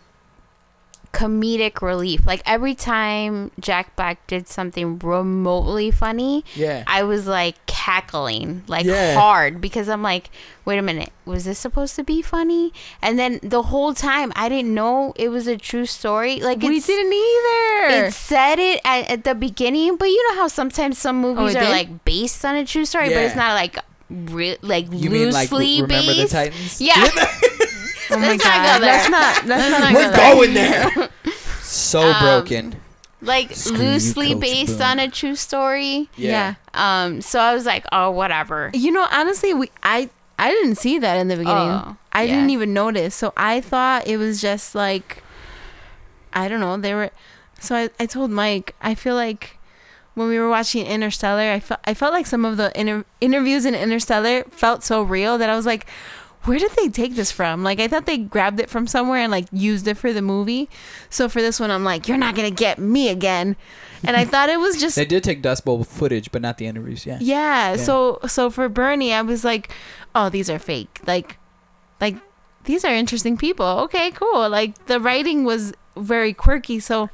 comedic relief. Like every time Jack Black did something remotely funny, Yeah. I was like cackling like Yeah. hard because I'm like, wait a minute, was this supposed to be funny? And then the whole time I didn't know it was a true story. Like we didn't either. it said it at, at the beginning, but you know how sometimes some movies Oh, are did? like based on a true story, but it's not like re- like You mean like loosely remember the based. Titans? Yeah. *laughs* oh my let's not god. go there. Let's not let's not not We're there. going there. *laughs* so Um, broken. like Screw you, loosely based Boone. on a true story. Yeah. Um, so I was like, oh, whatever. You know, honestly, we I I didn't see that in the beginning. Oh, I yeah. didn't even notice. So I thought it was just like I don't know, they were so I, I told Mike, I feel like when we were watching Interstellar, I felt I felt like some of the inter- interviews in Interstellar felt so real that I was like, where did they take this from? Like I thought they grabbed it from somewhere and like used it for the movie. So for this one, I'm like, you're not gonna get me again. And I *laughs* thought it was just They did take Dust Bowl footage, but not the interviews. Yeah. yeah. Yeah. So so for Bernie, I was like, oh, these are fake. Like, like these are interesting people. Okay, cool. Like the writing was very quirky. So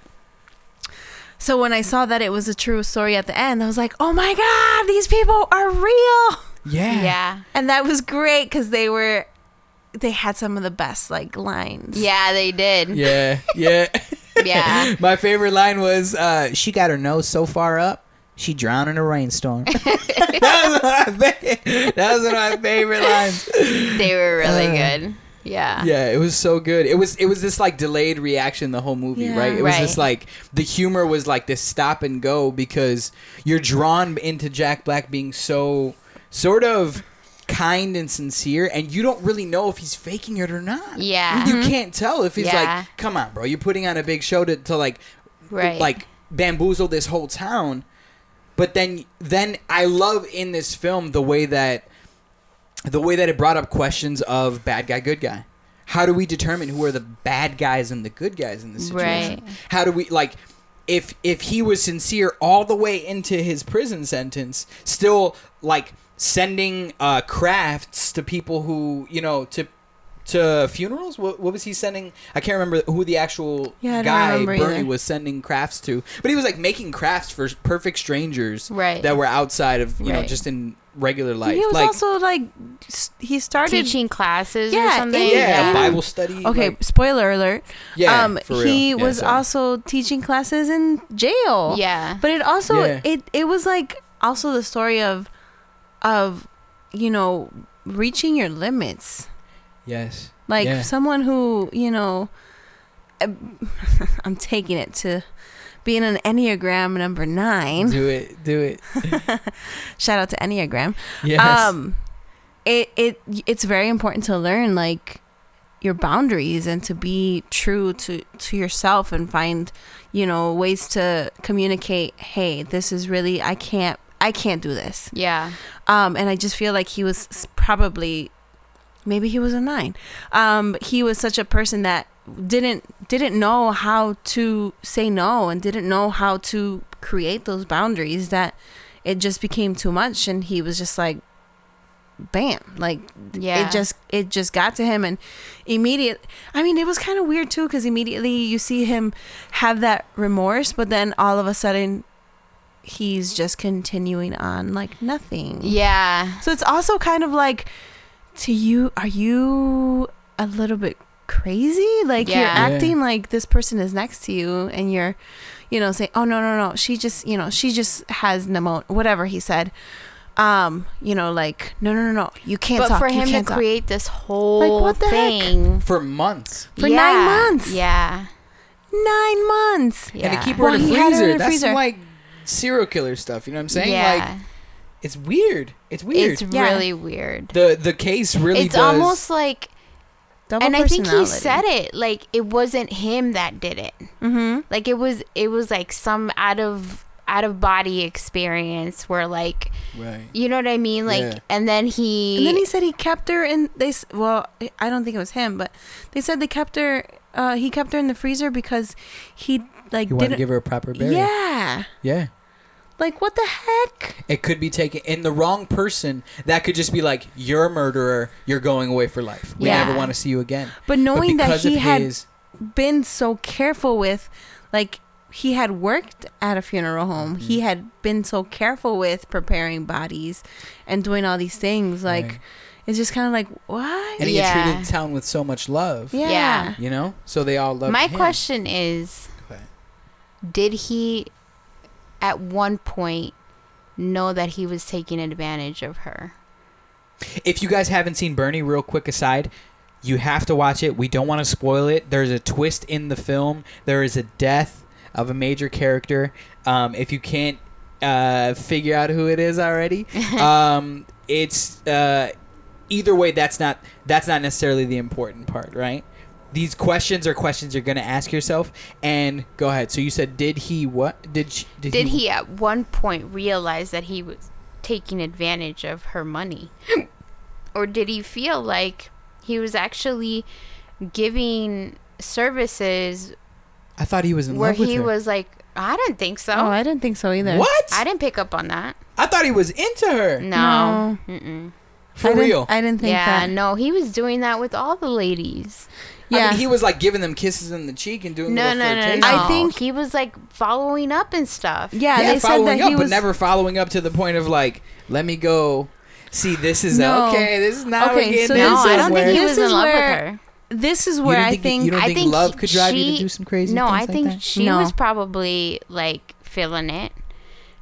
so when I saw that it was a true story at the end, I was like, oh my god, these people are real. *laughs* Yeah. Yeah. And that was great because they were they had some of the best like lines. Yeah, they did. Yeah. Yeah. *laughs* Yeah. *laughs* My favorite line was, uh, "She got her nose so far up, she drowned in a rainstorm." *laughs* that, was one my that was one of my favorite lines. They were really Uh, good. Yeah. Yeah, it was so good. It was it was this like delayed reaction the whole movie, Yeah. right? It was this Right. like the humor was like this stop and go because you're drawn into Jack Black being so sort of kind and sincere and you don't really know if he's faking it or not. Yeah. You mm-hmm. can't tell if he's Yeah. like, "Come on, bro, you're putting on a big show to to like Right. like bamboozle this whole town." But then then I love in this film the way that the way that it brought up questions of bad guy, good guy. How do we determine who are the bad guys and the good guys in this situation? Right. How do we like if if he was sincere all the way into his prison sentence, still like sending uh crafts to people who, you know, to to funerals? What, what was he sending? I can't remember who the actual Yeah, guy Bernie either. was sending crafts to, but he was like making crafts for perfect strangers Right. that were outside of you know just in regular life. he was like, also like he started Teaching classes or Yeah, something. yeah, Yeah. Bible study. Okay, like- spoiler alert. yeah, um for real. he Yeah, was sorry. also teaching classes in jail. Yeah. But it also Yeah. it it was like also the story of of you know reaching your limits. yes, Like Yeah. someone who, you know *laughs* I'm taking it to being an Enneagram number 9. do it, do it. *laughs* Shout out to Enneagram. Yes, um it it it's very important to learn like your boundaries and to be true to to yourself and find you know ways to communicate hey this is really i can't i can't do this Yeah. um and i just feel like he was probably maybe he was a nine um he was such a person that didn't didn't know how to say no and didn't know how to create those boundaries that it just became too much and he was just like bam like Yeah. it just it just got to him and immediate i mean it was kind of weird too because immediately you see him have that remorse but then all of a sudden he's just continuing on like nothing Yeah. so it's also kind of like to you are you a little bit crazy like you're Yeah. Yeah. acting like this person is next to you and you're you know saying oh no no no she just you know she just has pneumonia whatever he said um you know like no no no no you can't But talk for you him to talk. create this whole what the heck? thing for months, For nine months. Yeah. nine months Yeah. and to keep her Well, in a he freezer. That's freezer. like serial killer stuff. You know what I'm saying? yeah. Like it's weird. It's weird. it's Yeah. really weird. the the case really it's does. almost like Double and I think he said it like it wasn't him that did it. mm-hmm Like it was it was like some out of out of body experience where like right. you know what I mean like Yeah. and then he and then he said he kept her in they s- well i don't think it was him but they said they kept her uh he kept her in the freezer because he like You want to didn't give her a proper burial. yeah Yeah. like what the heck It could be taken in the wrong person. That could just be like, you're a murderer. You're going away for life. We Yeah. never want to see you again. but knowing that he had his, been so careful with like he had worked at a funeral home he Mm-hmm. had been so careful with preparing bodies and doing all these things like Right. it's just kind of like what and he Yeah. had treated the town with so much love. yeah, Yeah. You know, so they all love. My him. question is Okay. Did he at one point know that he was taking advantage of her? If you guys haven't seen Bernie, real quick aside, you have to watch it. We don't want to spoil it. There's a twist in the film. There is a death of a major character. Um, if you can't uh, figure out who it is already, *laughs* um, it's uh, either way. That's not that's not necessarily the important part, right? These questions are questions you're gonna ask yourself. And go ahead. So you said, did he what? Did she, did, Did he at one point realize that he was taking advantage of her money? *laughs* or did he feel like he was actually giving services I thought he was in where love with he her. was like, I didn't think so. Oh, I didn't think so either. what? I didn't pick up on that. I thought he was into her. No. Mm-mm. For I didn't- real. I didn't think Yeah, that. no, he was doing that with all the ladies. I Yeah. mean, he was like giving them kisses in the cheek and doing No, little no, no, no. I think- he was like following up and stuff. yeah, yeah, they said following that up, he but never following up to the point of like, let me go. See, this is No. okay. This is not Okay, we're so No, this I is don't where- think he This was in is love where- with her. This is where don't I think, think you don't I think, think love could drive you she- to do some crazy No, things I like think that? she No. was probably like feeling it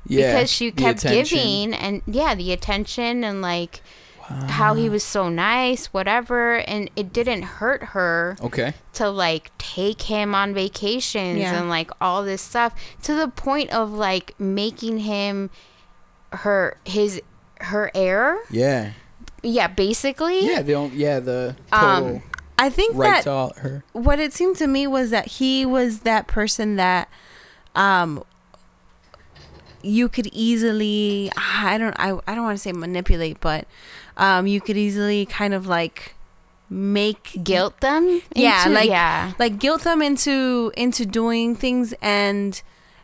yeah, because she kept giving and yeah, the attention and like how he was so nice, whatever, and it didn't hurt her Okay. to like take him on vacations Yeah. and like all this stuff to the point of like making him her his her heir. Yeah. Yeah, basically. Yeah. The only, yeah the Um, total I think right that to all her. what it seemed to me was that he was that person that um you could easily I don't I, I don't want to say manipulate but um you could easily kind of like make Guilt them. yeah into- like yeah. like guilt them into into doing things and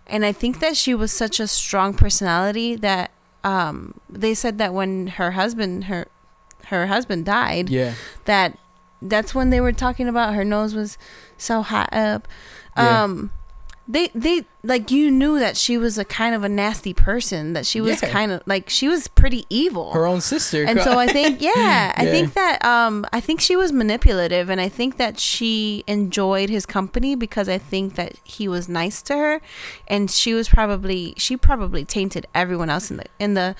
and I think that she was such a strong personality that um they said that when her husband her her husband died Yeah. that that's when they were talking about her nose was so high up. Yeah. Um they they like you knew that she was a kind of a nasty person, that she was Yeah. kind of like she was pretty evil. Her own sister. and so I *laughs* think yeah, I think that um I think she was manipulative and I think that she enjoyed his company because I think that he was nice to her and she was probably she probably tainted everyone else in the in the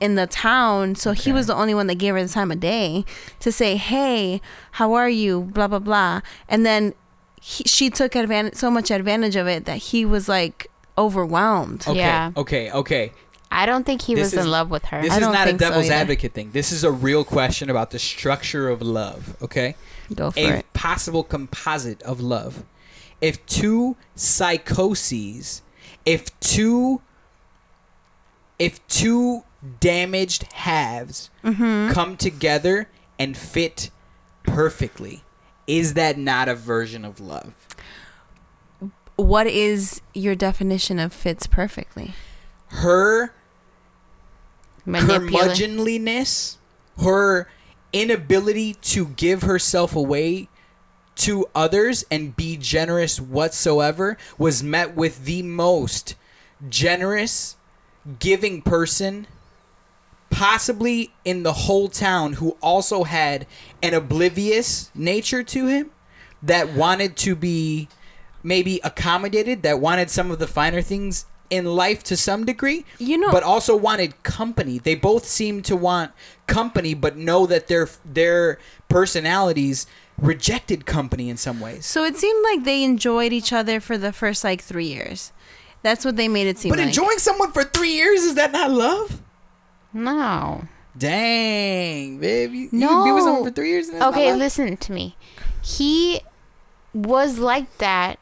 in the town so he was the only one that gave her the time of day to say hey how are you blah blah blah and then he, she took advantage so much advantage of it that he was like overwhelmed okay. Yeah. Okay. Okay. I don't think he This was is- in love with her. This I is don't not a think so devil's either. advocate thing. This is a real question about the structure of love. Okay. go for a it possible composite of love. If two psychoses, if two if two damaged halves Mm-hmm. come together and fit perfectly, is that not a version of love? what is your definition of fits perfectly Her curmudgeonliness, her inability to give herself away to others and be generous whatsoever was met with the most generous, giving person possibly in the whole town who also had an oblivious nature to him that wanted to be maybe accommodated, that wanted some of the finer things in life to some degree You know- but also wanted company. They both seem to want company, but know that their their personalities rejected company in some ways. So it seemed like they enjoyed each other for the first like three years. That's what they made it seem But like. enjoying someone for three years is that not love? No. Dang, babe, you, you No. be with someone for three years. And Okay, listen to me. He was like that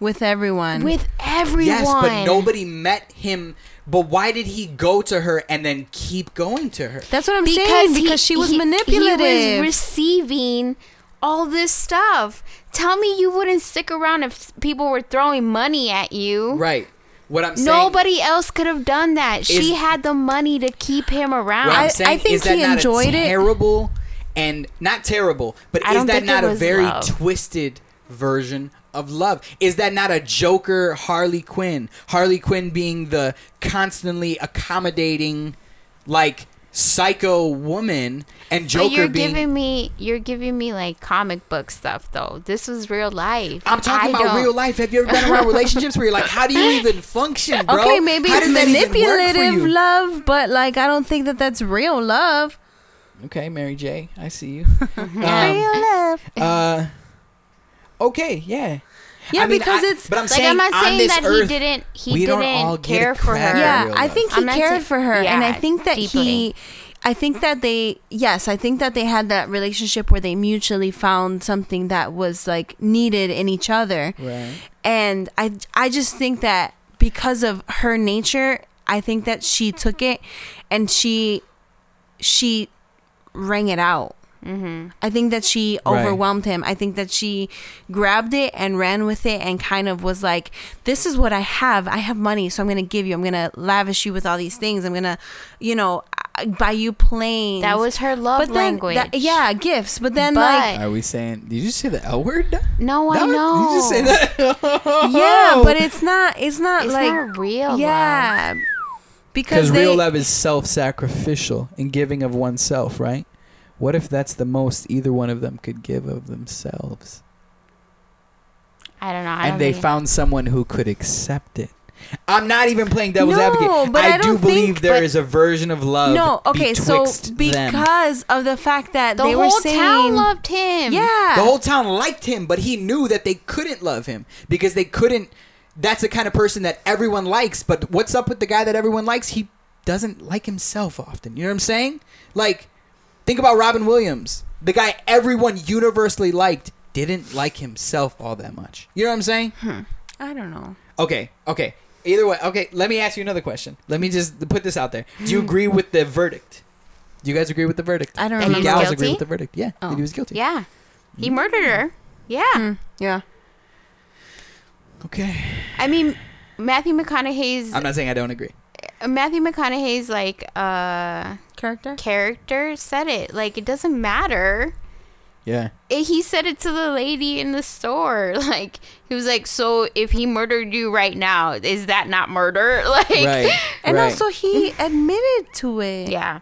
with everyone. with everyone. Yes, but nobody met him. But why did he go to her and then keep going to her? That's what I'm because saying. he- Because she was he- manipulative. He was receiving all this stuff. Tell me you wouldn't stick around if people were throwing money at you. Right. What I'm saying. Nobody else could have done that. she had the money to keep him around. What I- I'm saying I think is that he not enjoyed a it. terrible and not terrible, but I is that not a very love. twisted version of love? Is that not a Joker Harley Quinn? Harley Quinn being the constantly accommodating like psycho woman and but Joker you're being giving me you're giving me like comic book stuff though. This was real life. I'm talking I about don't- real life. Have you ever been around relationships where you're like, how do you even function, bro? okay, maybe How it's does that even work for manipulative love, but like I don't think that that's real love. Okay, Mary J, I see you. *laughs* Um, real love. uh, okay, yeah. Yeah, I mean, because I- it's But I'm Like saying I'm not on saying this that earth, he didn't he we don't all didn't get care for her. yeah, I think he cared saying- for her, and I think that he. I think that they yes, I think that they had that relationship where they mutually found something that was like needed in each other. Right. And I I just think that because of her nature, I think that she took it and she she rang it out. Mm-hmm. I think that she Right. overwhelmed him. I think that she grabbed it and ran with it and kind of was like, "This is what I have. I have money, so I'm gonna give you. I'm gonna lavish you with all these things. I'm gonna, you know, uh, buy you planes." That was her love but then, language. that- yeah, gifts. But then, But- like, Are we saying? Did you say the L word? No, I That was- know. Did you say that? *laughs* yeah, but it's not. It's not It's like not real. love. yeah, Because because they, real love is self-sacrificial and giving of oneself, right? What if that's the most either one of them could give of themselves? I don't know. I don't and they think- found someone who could accept it. I'm not even playing devil's No, advocate. but I do don't believe think- there but- is a version of love. no. Okay, so betwixt them. because of the fact that the they whole were saying, town loved him. yeah, the whole town liked him, but he knew that they couldn't love him because they couldn't. That's the kind of person that everyone likes. But what's up with the guy that everyone likes? He doesn't like himself often. You know what I'm saying? Like, think about Robin Williams, the guy everyone universally liked, didn't like himself all that much. You know what I'm saying? Hmm. I don't know. Okay, okay. Either way, okay. Let me ask you another question. Let me just put this out there. Do you agree with the verdict? Do you guys agree with the verdict? I don't That The he's remember. gals agree guilty? with the verdict. Yeah, Oh. he was guilty. Yeah. He murdered her. Yeah. Mm, yeah, Okay. I mean, Matthew McConaughey's I'm not saying I don't agree. Matthew McConaughey's like uh character. character said it. Like it doesn't matter. Yeah. It- he said it to the lady in the store. *laughs* Like he was like, "So if he murdered you right now, is that not murder?" *laughs* Like, Right. *laughs* And right. also, he admitted to it. yeah,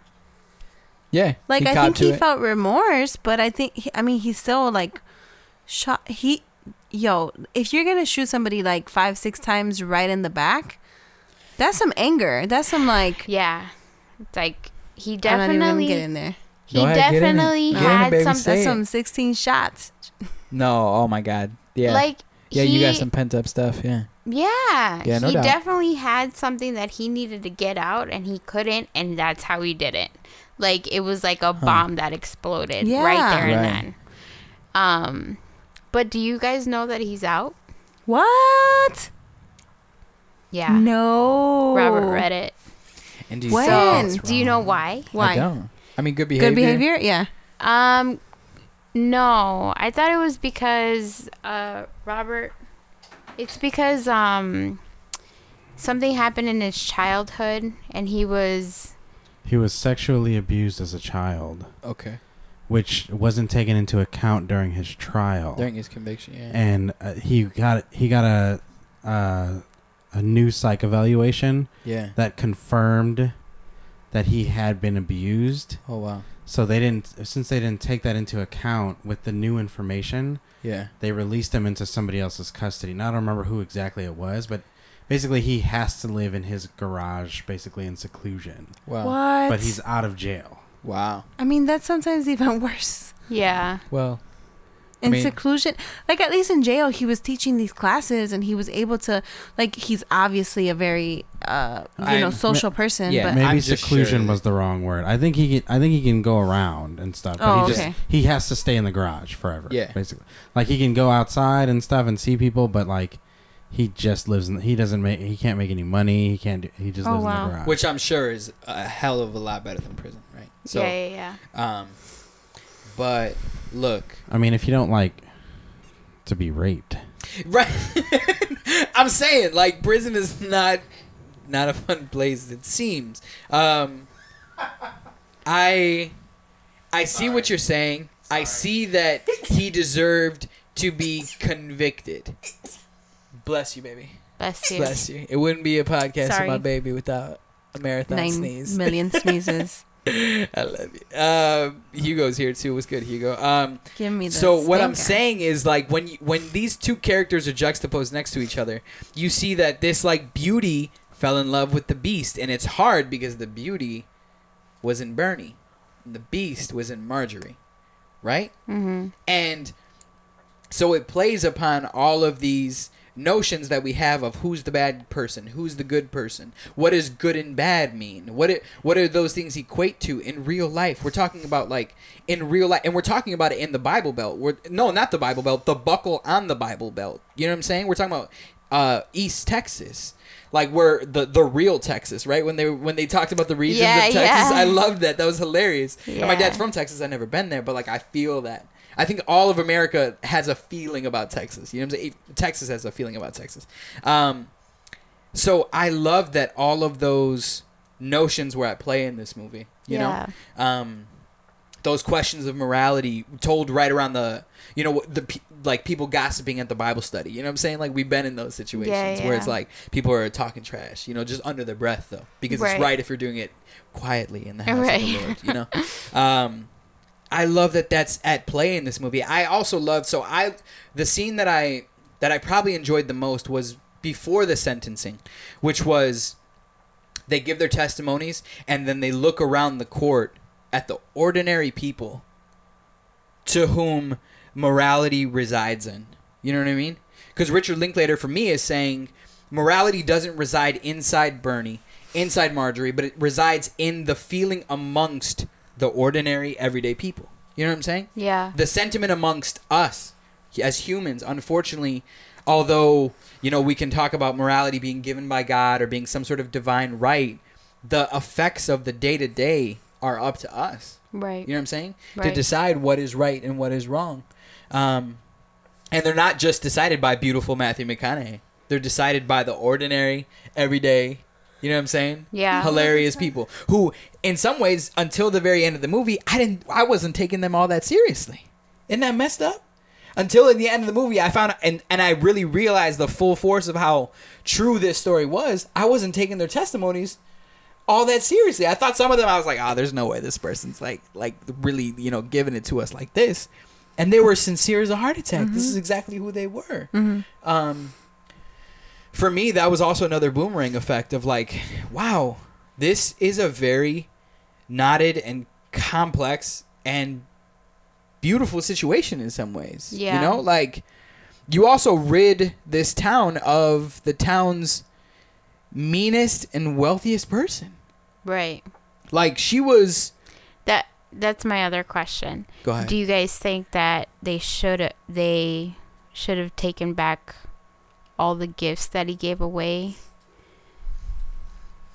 yeah. Like I think he it. felt remorse, but I think he, I mean he's still like shot. He, yo, if you're gonna shoot somebody like five, six times right in the back, that's some anger. That's some like. yeah. It's like he definitely I'm not even definitely get in there. he ahead, get in it. definitely Get in it, had baby. some That's some 16 shots. No. Oh my God. Yeah. like yeah. you got some pent up stuff. Yeah. Yeah, Yeah, no he doubt. definitely had something that he needed to get out and he couldn't, and that's how he did it. Like it was like a bomb that exploded right Yeah. there and then. Um, but do you guys know that he's out? What? Yeah, No. Robert read it. And do you When? think that's do you know wrong? why? Why? I don't. I mean, good behavior. Good behavior? Yeah. Um, no, I thought it was because uh Robert. It's because um something happened in his childhood and he was He was sexually abused as a child, Okay. which wasn't taken into account during his trial. During his conviction. Yeah. and uh, he got he got a uh, a new psych evaluation yeah. that confirmed that he had been abused. Oh wow. So they didn't since they didn't take that into account with the new information, Yeah. they released him into somebody else's custody. Now I don't remember who exactly it was, but basically he has to live in his garage basically in seclusion. Wow. What? But he's out of jail. Wow. I mean, that's sometimes even *laughs* worse. yeah. Well. I in mean- seclusion like at least in jail he was teaching these classes and he was able to like he's obviously a very uh you know I'm- social person yeah, but Maybe I'm seclusion sure- was the wrong word. I think he can, I think he can go around and stuff. But Oh, he just okay. he has to stay in the garage forever. Yeah. basically. Like he can go outside and stuff and see people, but like he just lives in. He doesn't make. He can't make any money. He can't. Do, he just Oh, lives wow. in the garage. Which I'm sure is a hell of a lot better than prison, right? So, yeah, yeah, yeah. um, but look, I mean, if you don't like to be raped, right? *laughs* I'm saying like prison is not not a fun place. It seems. Um, I I see what you're saying. I see that he deserved to be convicted. Bless you, baby. Bless you. Bless you. It wouldn't be a podcast Sorry. of my baby without a marathon nine sneeze. million *laughs* sneezes *laughs* I love you. Um, Hugo's here too. What's good, Hugo? Um, give me the so what I'm saying is like when you, when these two characters are juxtaposed next to each other, you see that this like beauty fell in love with the beast, and it's hard because the beauty was in Bernie, the beast was in Marjorie, right? Mm-hmm. And so it plays upon all of these notions that we have of who's the bad person, who's the good person, what does good and bad mean, what it, what are those things equate to in real life? We're talking about like in real life, and we're talking about it in the Bible Belt. We're no, not the Bible Belt, the buckle on the Bible Belt. You know what I'm saying? We're talking about uh, East Texas. Like where the the real Texas, right? When they when they talked about the regions Yeah, of Texas, yeah. I loved that. That was hilarious. And my dad's from Texas. I've never been there, but like I feel that. I think all of America has a feeling about Texas. You know what I'm saying? Texas has a feeling about Texas. Um, so I love that all of those notions were at play in this movie. You Yeah. know, um, those questions of morality told right around the, you know, the like people gossiping at the Bible study. You know what I'm saying? Like we've been in those situations where it's like people are talking trash. You know, just under their breath though, because it's Right. right if you're doing it quietly in the house of the Lord. You know. *laughs* Um, I love that that's at play in this movie. I also love so I the scene that I that I probably enjoyed the most was before the sentencing, which was they give their testimonies and then they look around the court at the ordinary people to whom morality resides in. You know what I mean? Because Richard Linklater, for me, is saying morality doesn't reside inside Bernie, inside Marjorie, but it resides in the feeling amongst the ordinary, everyday people. You know what I'm saying? Yeah. the sentiment amongst us as humans unfortunately although you know we can talk about morality being given by god or being some sort of divine right the effects of the day to day are up to us Right. you know what i'm saying to decide what is right and what is wrong um, and they're not just decided by beautiful matthew mcconaughey they're decided by the ordinary everyday you know what i'm saying? Yeah. hilarious people who in some ways until the very end of the movie i didn't i wasn't taking them all that seriously. Isn't that messed up? Until at the end of the movie i found and, and i really realized the full force of how true this story was. I wasn't taking their testimonies all that seriously. I thought some of them i was like oh there's no way this person's like like really you know giving it to us like this. And they were sincere as a heart attack. This mm-hmm. is exactly who they were. Mm-hmm. Um for me that was also another boomerang effect of like wow this is a very knotted and complex and beautiful situation in some ways Yeah. you know like you also rid this town of the town's meanest and wealthiest person Right. like she was That that's my other question. go ahead Do you guys think that they should they should have taken back all the gifts that he gave away?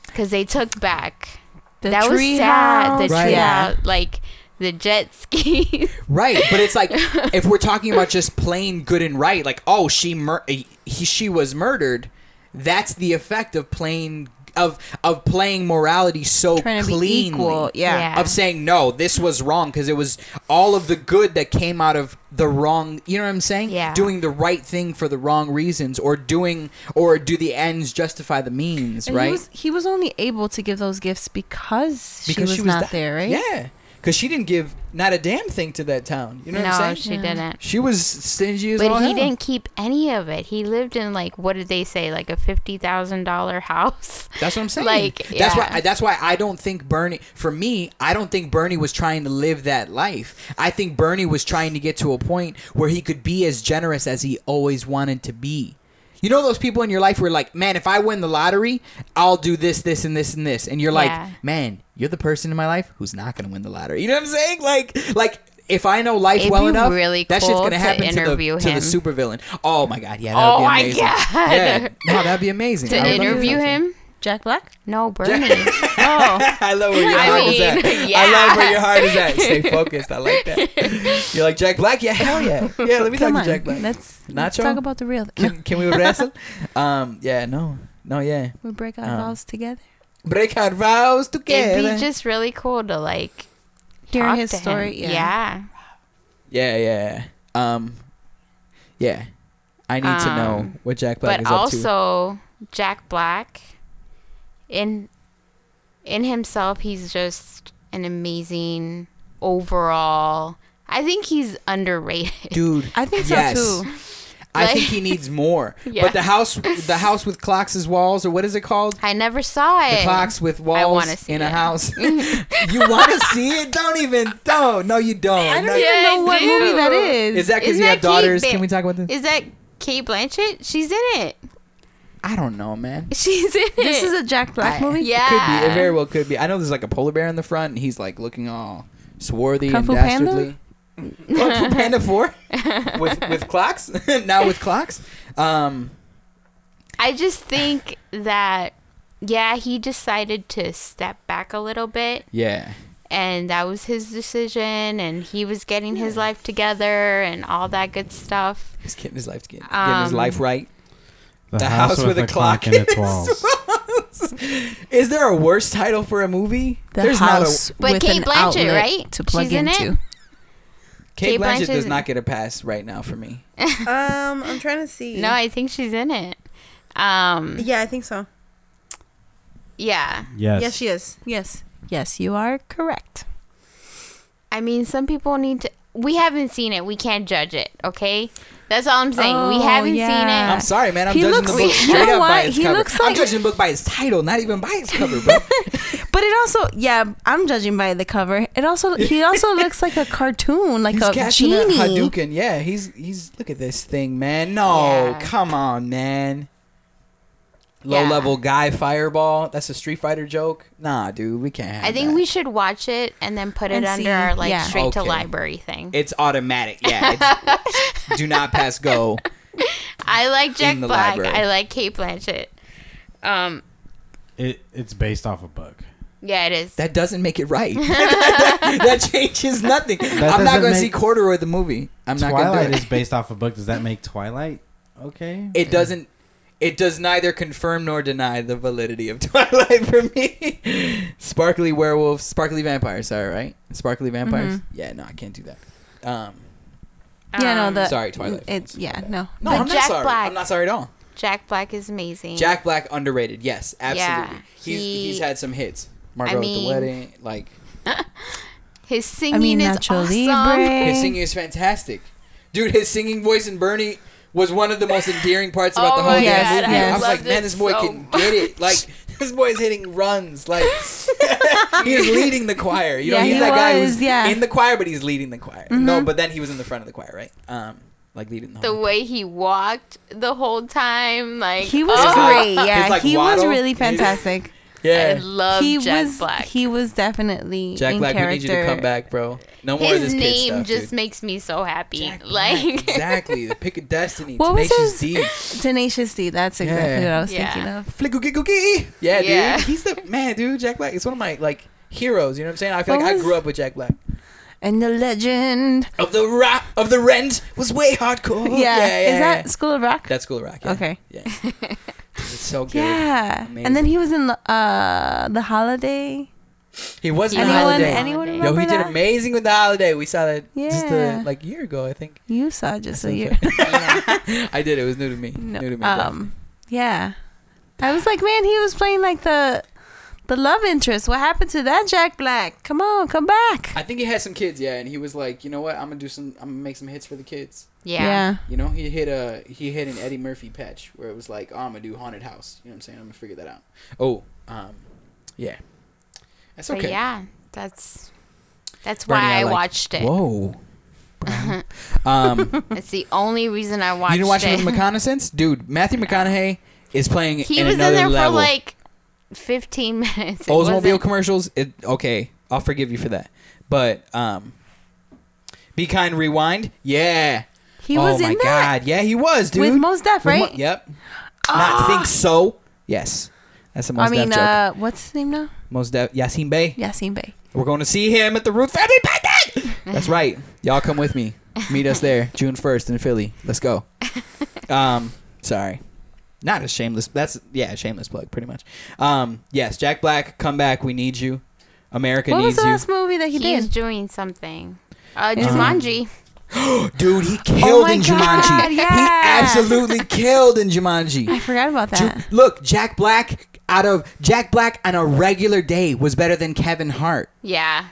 Because they took back. The that was tree sad. The house, Right. tree yeah. house, like the jet *laughs* ski. Right, but it's like *laughs* if we're talking about just plain good and right, like oh she mur- he, she was murdered, that's the effect of plain of of playing morality so Trying to be cleanly. equal. Yeah. Yeah. Of saying no, this was wrong because it was all of the good that came out of the wrong. You know what I'm saying? Yeah. Doing the right thing for the wrong reasons, or doing, or do the ends justify the means? And right? He was, he was only able to give those gifts because, she was not there, right? Yeah, because she didn't give not a damn thing to that town. You know what I'm no, saying? she didn't. She was stingy as all But he hell. didn't keep any of it. He lived in like what did they say, like a fifty thousand dollar house. That's what I'm saying. Like, that's yeah. why. That's why I don't think Bernie. For me, I don't think Bernie was trying to live that life. I think Bernie was trying to get to a point where he could be as generous as he always wanted to be. You know those people in your life who are like, man, if I win the lottery, I'll do this, this, and this, and this, and you're Yeah. like, man, you're the person in my life who's not gonna win the lottery. You know what I'm saying? Like, like. If I know life It'd well enough, really that shit's gonna to happen to the, interview to the supervillain. Oh my god, yeah, that would Oh be my amazing. God. Yeah, no, that'd be amazing. To would interview him? Jack Black? No, *laughs* Bernie. Oh. I love where your I heart is mean, at. *laughs* I love where your heart is at. Stay focused. I like that. You're like Jack Black? Yeah, hell yeah. Yeah, let me *laughs* Come talk on. to Jack Black. Let's, let's talk about the real thing. Can, can we wrestle? um, yeah, no, no, yeah. we break our Um, vows together. Break our vows together. It'd be just really cool to like Hear talk his to story. Him. Yeah. yeah, yeah. Um, yeah. I need to know Um, what Jack Black is up to. But also Jack Black in in himself he's just an amazing overall I think he's underrated. Dude, I think so yes. too. I think he needs more. *laughs* Yeah. But the house, the house with clocks as walls, or what is it called? I never saw it. The clocks with wanna walls see in a it. house. *laughs* *laughs* you want to see it? Don't even. Don't. No, you don't. I don't No, even know I what movie that is. is. Is that because you have daughters? babe? Can we talk about this? Is that Cate Blanchett, she's in it. I don't know, man. *laughs* She's in it. This is a Jack Black I- movie. yeah. Could be. It very well could be. I know there's like a polar bear in the front, and he's like looking all swarthy Kung and Fu Panda? dastardly. *laughs* Kung Fu Panda Four *laughs* with with clocks now with clocks. Um, I just think that yeah, he decided to step back a little bit yeah, and that was his decision and he was getting his life together and all that good stuff. he's getting his life getting, getting his Um, life right. The, The house, House with, with a a clock, Clock in its *laughs* in its walls. Is there a worse title for a movie? The There's house But with Cate an Blanchett, outlet right? To plug She's in it? into. Cate, Cate Blanchett Blanchett does not get a pass right now for me. *laughs* Um, I'm trying to see. No, I think she's in it. Um yeah, I think so. yeah. Yes. Yes, she is. Yes. Yes, you are correct. I mean, some people need to we haven't seen it. We can't judge it, okay? That's all I'm saying. we Oh, haven't yeah. seen it. I'm sorry, man. I'm He judging looks- the book *laughs* you know up by what? its He cover. looks I'm judging the book by its title, not even by its cover, bro. *laughs* But it also, yeah, I'm judging by the cover. It also, he also *laughs* looks like a cartoon, like he's a catching that genie. Hadouken. Yeah, he's he's. Look at this thing, man. No, Yeah. come on, man. Low Yeah. level guy fireball. That's a Street Fighter joke. Nah, dude, we can't. Have I think that. we should watch it and then put it And under our like yeah. straight to library thing. It's automatic. Yeah. It's, *laughs* do not pass go. I like Jack Black. library. I like Cate Blanchett. Um, It, it's based off a book. yeah, it is. That doesn't make it right. *laughs* *laughs* that changes nothing. I'm not going to see Corduroy the movie. I'm not going to Twilight do it. is based off a book. Does that make Twilight okay? it doesn't it does neither confirm nor deny the validity of *laughs* Twilight for me. sparkly werewolves, sparkly vampires, sorry, right? Sparkly vampires? Yeah, no, I can't do that. Um Yeah, no, the Sorry, Twilight It's yeah, no. No, But I'm not Jack sorry. Black- I'm not sorry at all. Jack Black is amazing. Jack Black underrated. Yes, absolutely. Yeah, he's he- he's had some hits. Margot at mean- the wedding, like *laughs* his singing I mean, is Nacho awesome. Libre. his singing is fantastic. Dude, his singing voice in Bernie was one of the most endearing parts about Oh the whole my damn God, movie. I I was like, man, this boy so can get it. Like *laughs* this boy's hitting runs. Like *laughs* he's leading the choir. You know, Yeah, he's he that guy was, who's yeah. in the choir, but he's leading the choir. No, but then he was in the front of the choir, right? Um, like leading the, The way he walked the whole time, like He was oh, great. *laughs* Yeah, His, like, he was really fantastic. I Yeah, love he Jack was Black. he was definitely Jack in Black, we character. need you to come back, bro. No more of his this kid name stuff, just dude. makes me so happy. Jack Black, like *laughs* exactly the pick of destiny. What was Tenacious his- D. *laughs* Tenacious D. That's exactly Yeah. what I was Yeah. thinking of. Flickoogie Yeah, Yeah. dude. He's the man, dude. Jack Black. It's one of my like heroes. You know what I'm saying? I feel What like I grew up with Jack Black. And the legend. Of the rap of the rent was way hardcore. Yeah, yeah, is yeah. that School of Rock? That's School of Rock. Yeah. Okay. Yeah. *laughs* It's so good. yeah. Amazing. And then he was in the uh the holiday. He was in the holiday. anyone Yo, Yo, remember he did that? amazing with the holiday. We saw that just a, like a year ago, I think. You saw just a year. *laughs* *laughs* I did. It was new to me. No, New to me. um, yeah. I was like, man, he was playing like the the love interest. What happened to that Jack Black? Come on, come back. I think he had some kids, yeah, and he was like, you know what? I'm gonna do some. I'm gonna make some hits for the kids. yeah. yeah. You know, he hit a he hit an Eddie Murphy patch where it was like, oh, I'm gonna do haunted house. You know what I'm saying? I'm gonna figure that out. Oh, um, yeah, that's But okay. yeah, that's that's Bernie, why I I, like- watched it. Whoa. *laughs* Brown. um, That's the only reason I watched you didn't watch it. it with reconnaissance, dude. Matthew *laughs* McConaughey is playing he in was in another there level. for like 15 *laughs* minutes. It Oldsmobile wasn't- commercials. It okay. I'll forgive you for that. But um, be kind. Rewind. Yeah. He oh was my in that god. Yeah, he was, dude. with Mos Def, With right? Yep. Not think so. Yes. That's a most I mean, joke. uh, what's his name now? Most Def. Yasin Bey. Yasin Bey. We're going to see him at the Root Family Picnic. That's right. Y'all come with me. Meet us there, June first in Philly. Let's go. *laughs* Um, sorry, not a shameless. That's yeah, a shameless plug, pretty much. Um, yes, Jack Black, come back. We need you. America needs you. What was needs the you, last movie that he He's did? doing something. Uh, Jumanji. *gasps* dude. He *gasps* killed my in God, Jumanji. yeah. He absolutely killed in Jumanji. I forgot about Ju- that. Look, Jack Black out of Jack Black on a regular day was better than Kevin Hart. Yeah.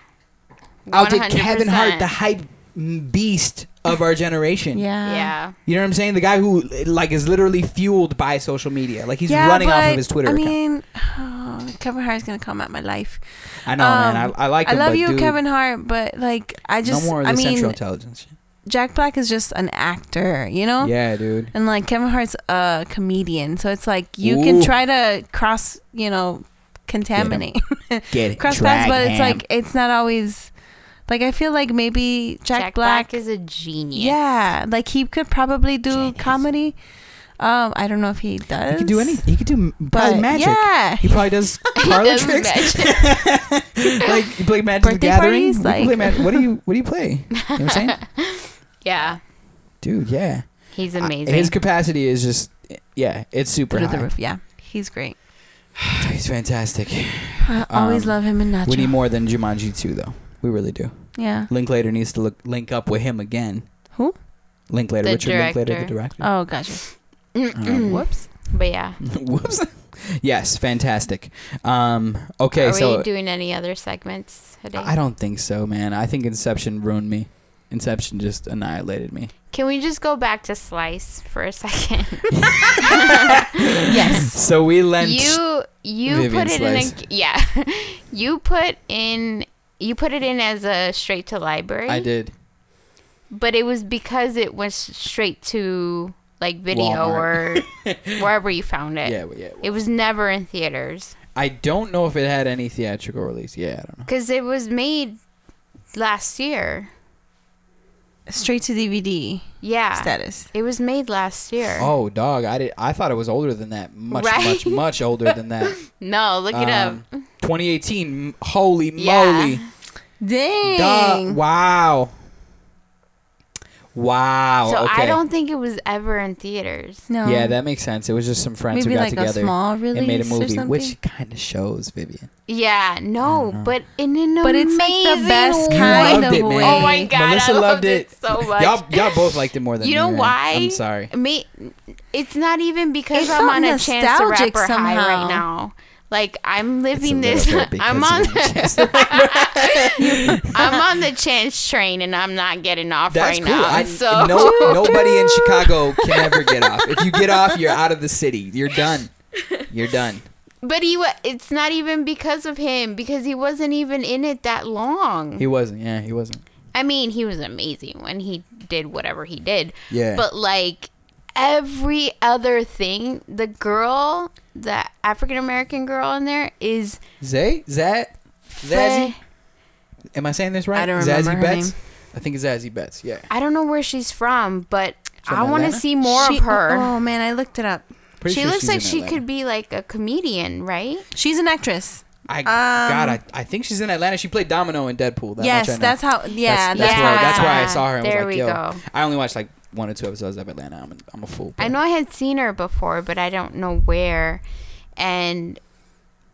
Outdid Kevin Hart, the hype beast of our generation. Yeah. Yeah. You know what I'm saying? The guy who like is literally fueled by social media. Like he's Yeah, running off of his Twitter I account. mean, oh, *sighs* Kevin Hart's gonna come at my life. I know, man. um, I, I like I him. love but you, dude, Kevin Hart, but like, I just, no more of I the mean, Central Intelligence. Jack Black is just an actor, you know. Yeah, dude. And like Kevin Hart's a comedian, so it's like you can try to cross, you know, contaminate, Get it. *laughs* cross paths, but it's like it's not always. Like I feel like maybe Jack, Jack, Black, Black, is a genius. yeah, like he could probably do Genius. comedy. Um, I don't know if he does. he could do anything. He could do but magic. Yeah, He probably does *laughs* He parlor does tricks. magic. *laughs* like you play Magic the Birthday Gathering. parties, You can play like- Mag- what do you what do you play? *laughs* You know what I'm saying? yeah, Dude, yeah. he's Uh, amazing. His capacity is just yeah, it's super through the roof. Yeah, he's great. *sighs* He's fantastic. I always Um, love him in Nacho. We need more than Jumanji 2 though. We really do. Yeah. Linklater needs to look, link up with him again. Who? Linklater, The Richard Linklater, the director. director. Oh, gotcha. *laughs* Um, Whoops. but yeah. *laughs* Whoops. *laughs* yes, fantastic. Um, okay, Are so we doing any other segments today? I don't think so, man. I think Inception ruined me. Inception just annihilated me. Can we just go back to Slice for a second? Yes. So we lent. you you Vivian put it Slice. in a yeah. you put in you put it in as a straight to library. I did. But it was because it was straight to like video Walmart. or *laughs* wherever you found it. Yeah, yeah. It was never in theaters I don't know if it had any theatrical release. Yeah, I don't know. because it was made last year. Straight to DVD Yeah, status. it was made last year. Oh, dog! I did. I thought it was older than that. Much, Right? much, much older than that. *laughs* No, look it up. Um, 2018. Holy Yeah. moly! Dang. Duh, wow. Wow. so okay. I don't think it was ever in theaters. No. Yeah, that makes sense. It was just some friends Maybe who got like together a small release and made a movie, which kind of shows Vivian. Yeah, no, but in an But it's, like, the best kind of it, way. Oh my god, Melissa I loved, loved it. it. so much. Y'all, y'all both liked it more than You me, know man. why? I'm sorry. Me, it's not even because It I'm on a chance the nostalgic rapper high right now. Like I'm living this. *laughs* *laughs* I'm on. the *laughs* chance I'm on the chance train, and I'm not getting off That's right cool. now. I, so no, nobody in Chicago can ever get off. If you get off, you're out of the city. You're done. You're done. but he. It's not even because of him because he wasn't even in it that long. He wasn't. Yeah, he wasn't. I mean, he was amazing when he did whatever he did. Yeah. But like every other thing, the girl, the African American girl in there is Zay? Zat? Zazzy? fe- Am I saying this right? I don't Zazzy remember her Betts? name. I think it's Zazzy Betts. Yeah. I don't know where she's from, but From I want to Atlanta? see more She- of her. Oh man, I looked it up. Pretty she sure looks she's like in she Atlanta. could be like a comedian, right? She's an actress. I Um, God, I, I think she's in Atlanta. She played Domino in Deadpool. That yes, much I know. that's how. Yeah, that's, that's, that's how where I that's saw where I her. saw her. and There was like, we Yo, go. I only watched like one or two episodes of Atlanta. I'm a, I'm a fool. I know I had seen her before, but I don't know where, and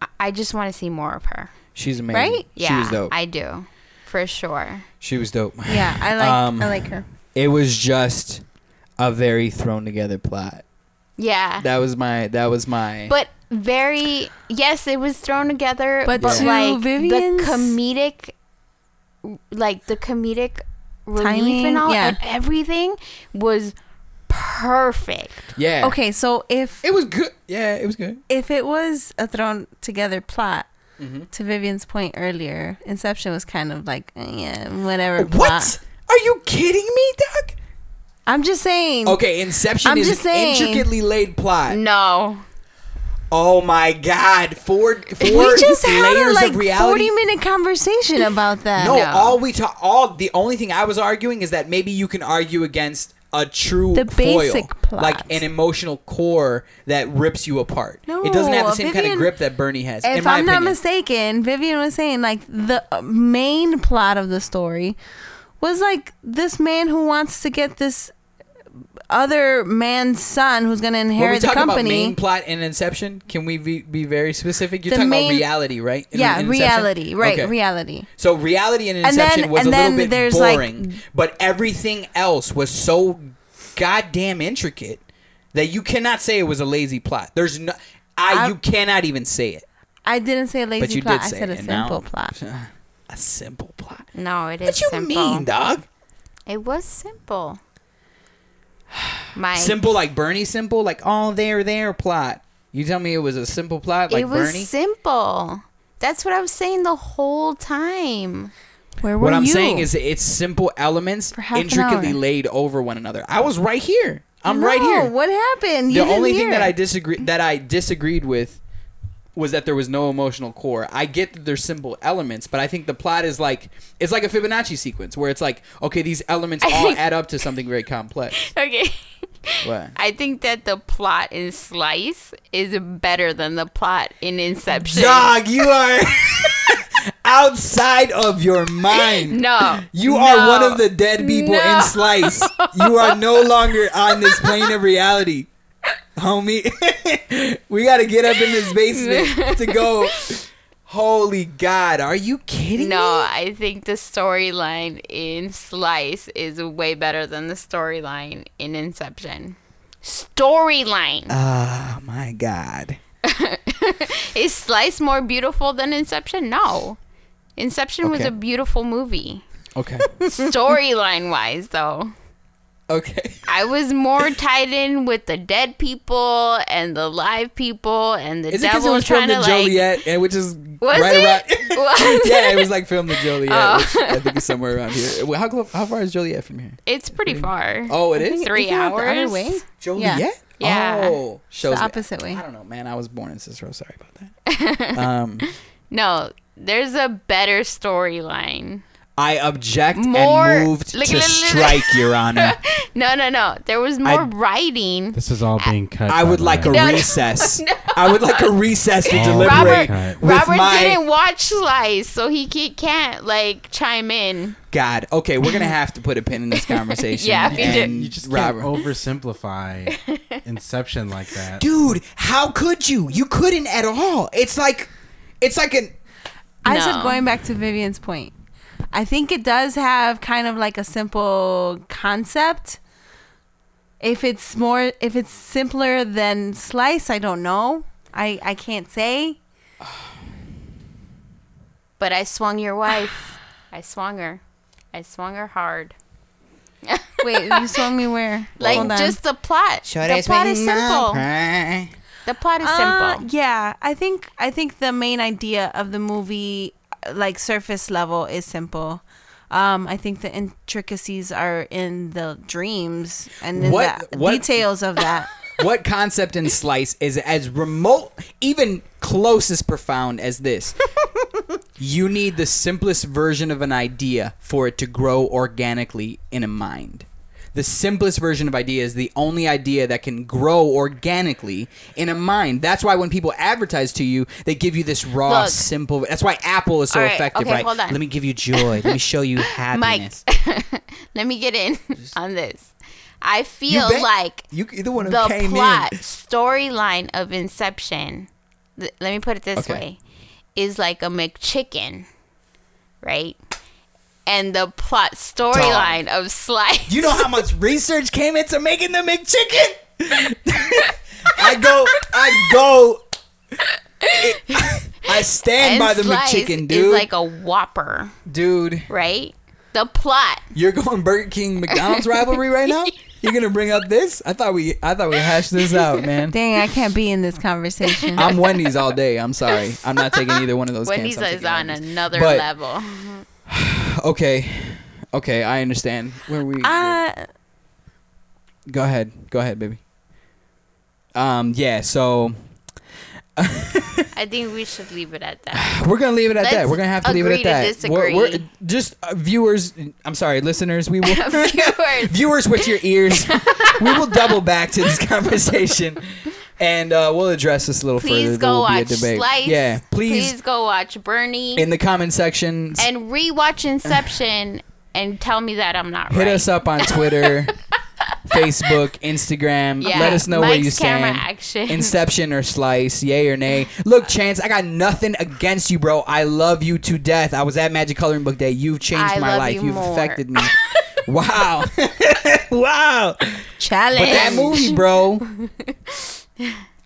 I- I just want to see more of her. She's amazing. Right? Yeah, She was dope. I do, for sure. she was dope. Yeah, I *laughs* like. Um, I like her. It was just a very thrown together plot. Yeah, That was my. That was my. but very yes, it was thrown together, But but, to like Vivian's- the comedic, like the comedic relief Timing, and all, yeah. and everything was perfect. yeah. Okay, so if It was good. Yeah, it was good. if it was a thrown together plot, Mhm. to Vivian's point earlier, Inception was kind of like eh, yeah, whatever. Plot. What? Are you kidding me, Doug? I'm just saying. Okay, Inception I'm is just an saying. intricately laid plot. No, Oh my God! Four, four we just had a layers like of reality. 40 minute conversation about that. No, No. all we talk, all the only thing I was arguing is that maybe you can argue against a true The foil, basic plot. like an emotional core that rips you apart. No, it doesn't have the No, same kind of grip that Bernie has. in If my I'm not mistaken, Vivian was saying like the uh, main plot of the story was like this man who wants to get this other man's son who's going to When we inherit the talk about company. main plot in Inception, can we be, be very specific? You're The talking main- about reality, right? In- yeah, in reality, right? Okay. Reality. So reality in And Inception then- was a and little then bit there's, like- boring, but everything else was so goddamn intricate that you cannot say it was a lazy plot. There's no, I, I- you cannot even say it. I didn't say a lazy But you plot. did I said it. a and now- simple plot. *laughs* A simple plot. no, it is What you simple. mean, dog? It was simple. *sighs* My Simple like Bernie simple? Like all there there plot. You tell me it was a simple plot like it was Bernie? simple. That's what I was saying the whole time. Where were What I'm you? saying is it's simple elements For half an intricately laid over one another. I was right here. I'm right here. What happened? the You didn't only thing that. I disagree that I disagreed with was that there was no emotional core. I get that there's simple elements, but I think the plot is like it's like a Fibonacci sequence where it's like okay, these elements *laughs* all add up to something very complex. *laughs* Okay. What? I think that the plot in Slice is better than the plot in Inception. Dog, you are *laughs* outside of your mind. No. You are No. one of the dead people No. in Slice. You are no longer on this plane of reality. Homie, *laughs* we got to get up in this basement *laughs* to go. Holy God, are you kidding No, me? I think the storyline in Slice is way better than the storyline in Inception. Storyline. Oh my God. *laughs* is Slice more beautiful than Inception? No. Inception was a beautiful movie. Okay. Storyline wise, though. Okay. I was more *laughs* tied in with the dead people and the live people and the Is it because it devil was trying filmed to in like. Joliet, and which is Was right it? around? *laughs* Was yeah, it? it was like filmed in Joliet, Oh. which I think it's somewhere around here. Well, How clo- how far is Joliet from here? It's pretty far. Oh, it is Three Isn't it the other hours. way? Joliet. Yeah. Oh, shows the me- opposite way. I don't know, man. I was born in Cicero. Sorry about that. *laughs* um, No, there's a better storyline. I object More- and moved look, to look, look, look. strike, Your Honor. *laughs* No, no, no. There was more I- writing. This is all being cut. I would like a way. No, no, recess. *laughs* no. I would like a recess to deliberate Robert- with Robert my didn't watch Slice, so he can't like chime in. God. Okay, we're gonna have to put a pin in this *laughs* conversation. Yeah, we do. and You just can't oversimplify Inception like that. Dude, how could you? You couldn't at all. It's like, it's like an. I said going back to Vivian's point. I think it does have kind of like a simple concept. If it's more, if it's simpler than Slice, I don't know. I I can't say. *sighs* But I swung your wife. *sighs* I swung her. I swung her hard. *laughs* Wait, you swung me where? *laughs* Like Hold just the plot. the plot is simple. *laughs* The plot is Uh, simple. yeah, I think I think the main idea of the movie, like surface level, is simple. Um, I think the intricacies are in the dreams and in What- the what- details of that. *laughs* what concept in Slice is as remote, even close as profound as this? *laughs* you need the simplest version of an idea for it to grow organically in a mind. The simplest version of idea is the only idea that can grow organically in a mind. That's why when people advertise to you, they give you this raw, Look. simple. That's why Apple is so right, effective, okay, right? hold on. Let me give you joy. Let me show you *laughs* happiness. Mike, *laughs* let me get in on this. I feel bet. like You, you're the one who the plot storyline of Inception, th- let me put it this Okay. way, is like a McChicken, right? And the plot storyline of Slice. You know how *laughs* much research came into making the McChicken? *laughs* I go, I go. I stand and by the Slice McChicken, is dude. like a Whopper, dude, right? The plot. you're going Burger King McDonald's rivalry right now. *laughs* You're gonna bring up this? I thought we, I thought we hashed this out, man. Dang, I can't be in this conversation. I'm Wendy's all day. I'm sorry. I'm not taking either one of those. Wendy's camps. I'm is taking on Wendy's. another But- level. *sighs* Okay, okay, I understand. Where we? uh, Go ahead. Go ahead, baby. Um, yeah, so I think we should leave it at that. *sighs* we're gonna leave it at that. Let's We're gonna have to leave it at that. We're, we're disagree. just uh, viewers. I'm sorry, listeners. We will *laughs* Viewers. *laughs* viewers with your ears. *laughs* we will double back to this conversation, and uh, we'll address this a little further. Please There go will be a watch debate. Slice. Yeah, please, Please go watch Bernie in the comment section. and rewatch Inception and tell me that I'm not Hit right. us up on Twitter, *laughs* Facebook, Instagram. Yeah, Let us know where Mike's you camera stand. action. Inception or Slice, yay or nay. Look, Chance, I got nothing against you, bro. I love you to death. I was at Magic Coloring Book Day. You've changed I my love life. you You've more. affected me. *laughs* wow. *laughs* wow. challenge. But that movie, bro.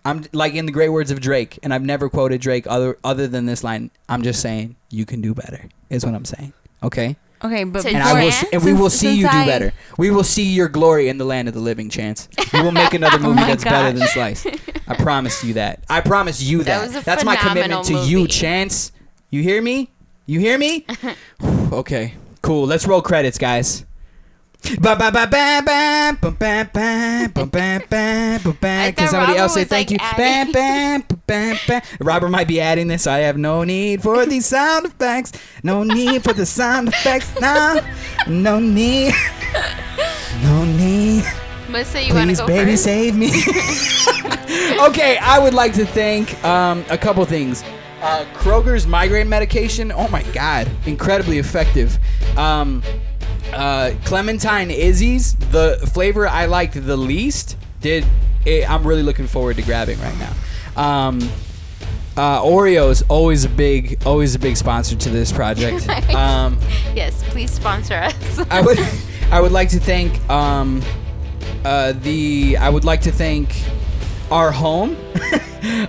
I'm like in the great words of Drake, and I've never quoted Drake other other than this line. I'm just saying you can do better. Is what I'm saying. Okay. Okay, but And I will, and we will *laughs* see you do better. We will see your glory in the land of the living, Chance. We will make another *laughs* oh movie Oh that's better than. Slice. I promise you that. I promise you That that. was a that's my commitment to phenomenal you. Chance. You hear me? You hear me? *laughs* Okay, cool. Let's roll credits, guys. Ba ba ba ba ba ba ba ba ba ba ba ba ba. Can somebody Robert else say thank like, you? Ba adding. ba ba ba ba. Robert might be adding this. I have no need for these sound effects. No need for the sound effects. No, no need. No need. Melissa, you want to Please, go baby, first? save me. okay, I would like to thank um, a couple things. Uh, Kroger's migraine medication. Oh my god, incredibly effective. Um, uh, Clementine Izze's, the flavor I liked the least. Did it, I'm really looking forward to grabbing right now. Um, uh, Oreos always a big, always a big sponsor to this project. *laughs* Um, Yes, please sponsor us. I would I would like to thank um uh the I would like to thank our home *laughs*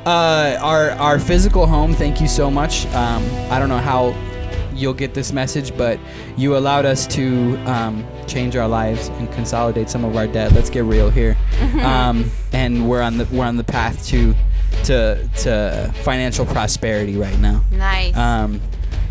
uh our our physical home thank you so much um I don't know how you'll get this message but you allowed us to um change our lives and consolidate some of our debt. Let's get real here. Um and we're on the we're on the path to to to financial prosperity right now. Nice. um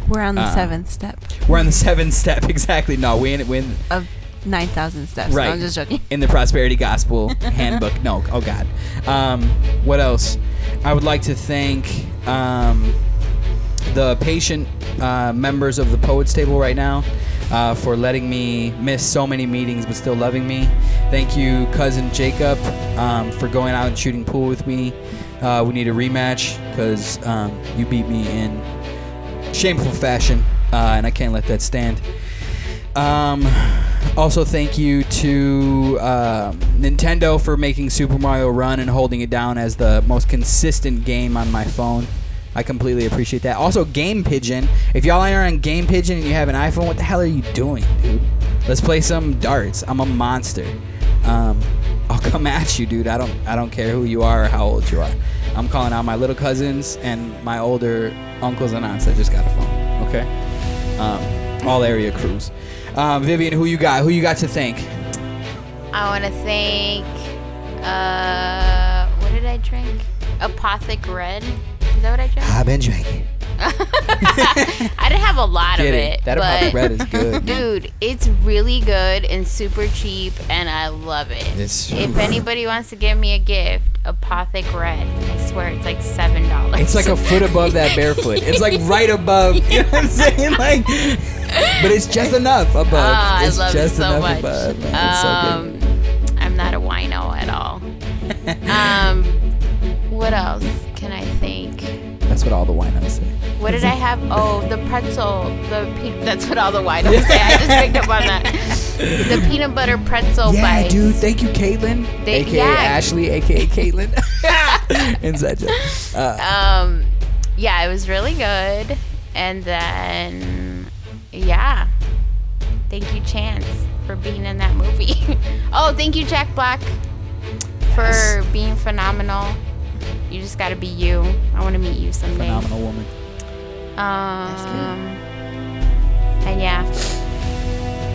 We're on the Uh, seventh step. we're on the seventh step *laughs* exactly. No we ain't we ain't- of nine thousand steps. Right. No, I'm just joking. in the prosperity gospel *laughs* handbook. No oh god. Um, what else? I would like to thank um, the patient uh, members of the poets table right now uh, for letting me miss so many meetings but still loving me. Thank you cousin jacob um, for going out and shooting pool with me. Uh, we need a rematch because um, you beat me in shameful fashion uh, and i can't let that stand. Um, also, thank you to um Nintendo for making Super Mario Run and holding it down as the most consistent game on my phone. I completely appreciate that. Also, Game Pigeon. If y'all are on Game Pigeon and you have an iPhone, what the hell are you doing, dude? Let's play some darts. I'm a monster. Um, *laughs* I'll come at you, dude. I don't. I don't care who you are or how old you are. I'm calling out my little cousins and my older uncles and aunts that just got a phone. Okay. Um, all area crews. Um, Vivian, who you got? Who you got to thank? I want to thank. Uh, what did I drink? Apothic Red. That what I drank? I've been drinking. *laughs* *laughs* I didn't have a lot Get of it? it. That but Apothic Red is good. Dude, it's really good and super cheap, and I love it. It's- if anybody wants to give me a gift, Apothic Red, I swear it's like seven dollars. It's like a foot above that barefoot. It's like right above. You know what I'm saying? Like, but it's just *laughs* enough above. I it's love just it so enough much. above. It's so um, I'm not a wino at all. um, what else I? That's what all the winos say. What did I have? Oh, the pretzel. The pe- that's what all the winos say. I just picked up on that. The peanut butter pretzel yeah, bites. dude. Thank you, Caitlin, They- aka yeah. Ashley, aka Caitlin. *laughs* Inside joke. Uh, Um, yeah, it was really good. And then, yeah, thank you, Chance, for being in that movie. *laughs* oh, thank you, Jack Black, for Yes. being phenomenal. You just got to be you. I want to meet you someday. phenomenal woman. Um, and yeah.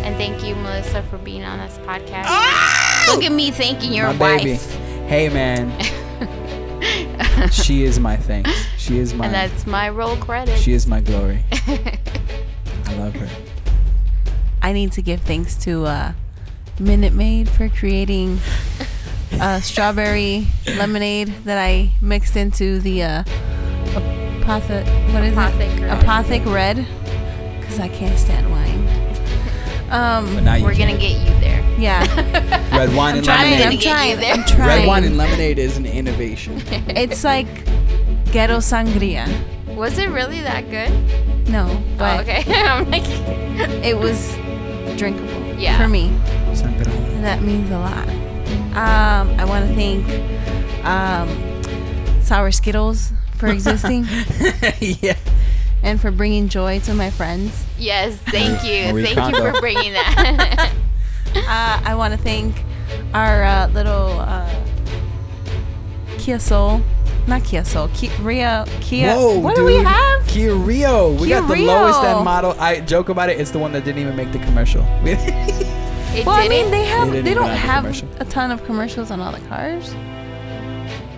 And thank you, Melissa, for being on this podcast. Look at me thanking your Ah! My baby. Hey, man. *laughs* she is my thing. She is my. And that's my roll credit. She is my glory. *laughs* I love her. I need to give thanks to uh, Minute Maid for creating a strawberry lemonade that I mixed into the uh, apothic. What is Apothic it? Red. Apothic red. Because I can't stand wine. Um, We're can. gonna get you there. yeah. *laughs* red wine and trying. lemonade. I'm trying. I'm trying. Red wine and lemonade is an innovation. *laughs* It's like ghetto sangria. Was it really that good? No, but oh, okay. *laughs* I'm like, it was drinkable Yeah. for me. That means a lot. Um, I want to thank um, Sour Skittles for existing *laughs* yeah. and for bringing joy to my friends. yes, thank you, *laughs* Marie thank you for bringing that. *laughs* Uh, I want to thank our uh, little uh, Kia Soul. Not Kia Soul. Kia, Rio, Kia. Whoa, what dude. do we have? Kia Rio. We Kia got the Rio. lowest end model. I joke about it. It's the one that didn't even make the commercial. It Well, I didn't. mean, they have. They They, didn't don't even have the have commercial. a ton of commercials on all the cars.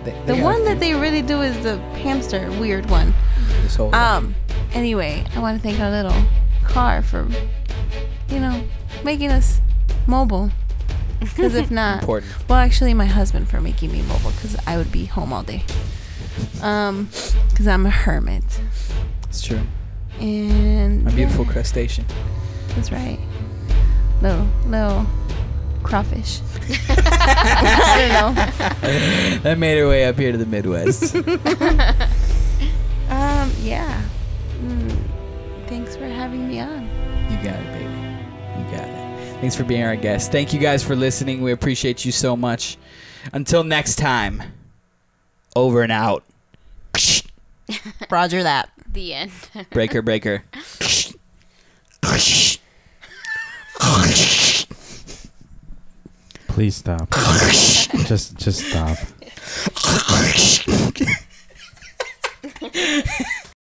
They- The they got one that they really do is the hamster weird one. this whole- Um. Anyway, I want to thank our little car for, you know, making us mobile. Because if *laughs* not, Important. well, actually, my husband for making me mobile because I would be home all day. Um, because I'm a hermit. It's true. And My beautiful yeah, crustacean. That's right. Little little crawfish. *laughs* I don't know. That made her way up here to the Midwest. *laughs* Um, yeah. Mm, thanks for having me on. You got it, baby. You got it. Thanks for being our guest. Thank you guys for listening. We appreciate you so much. Until next time, over and out. Roger that. The end. Breaker, breaker. *laughs* Please stop. just just stop. *laughs* *laughs*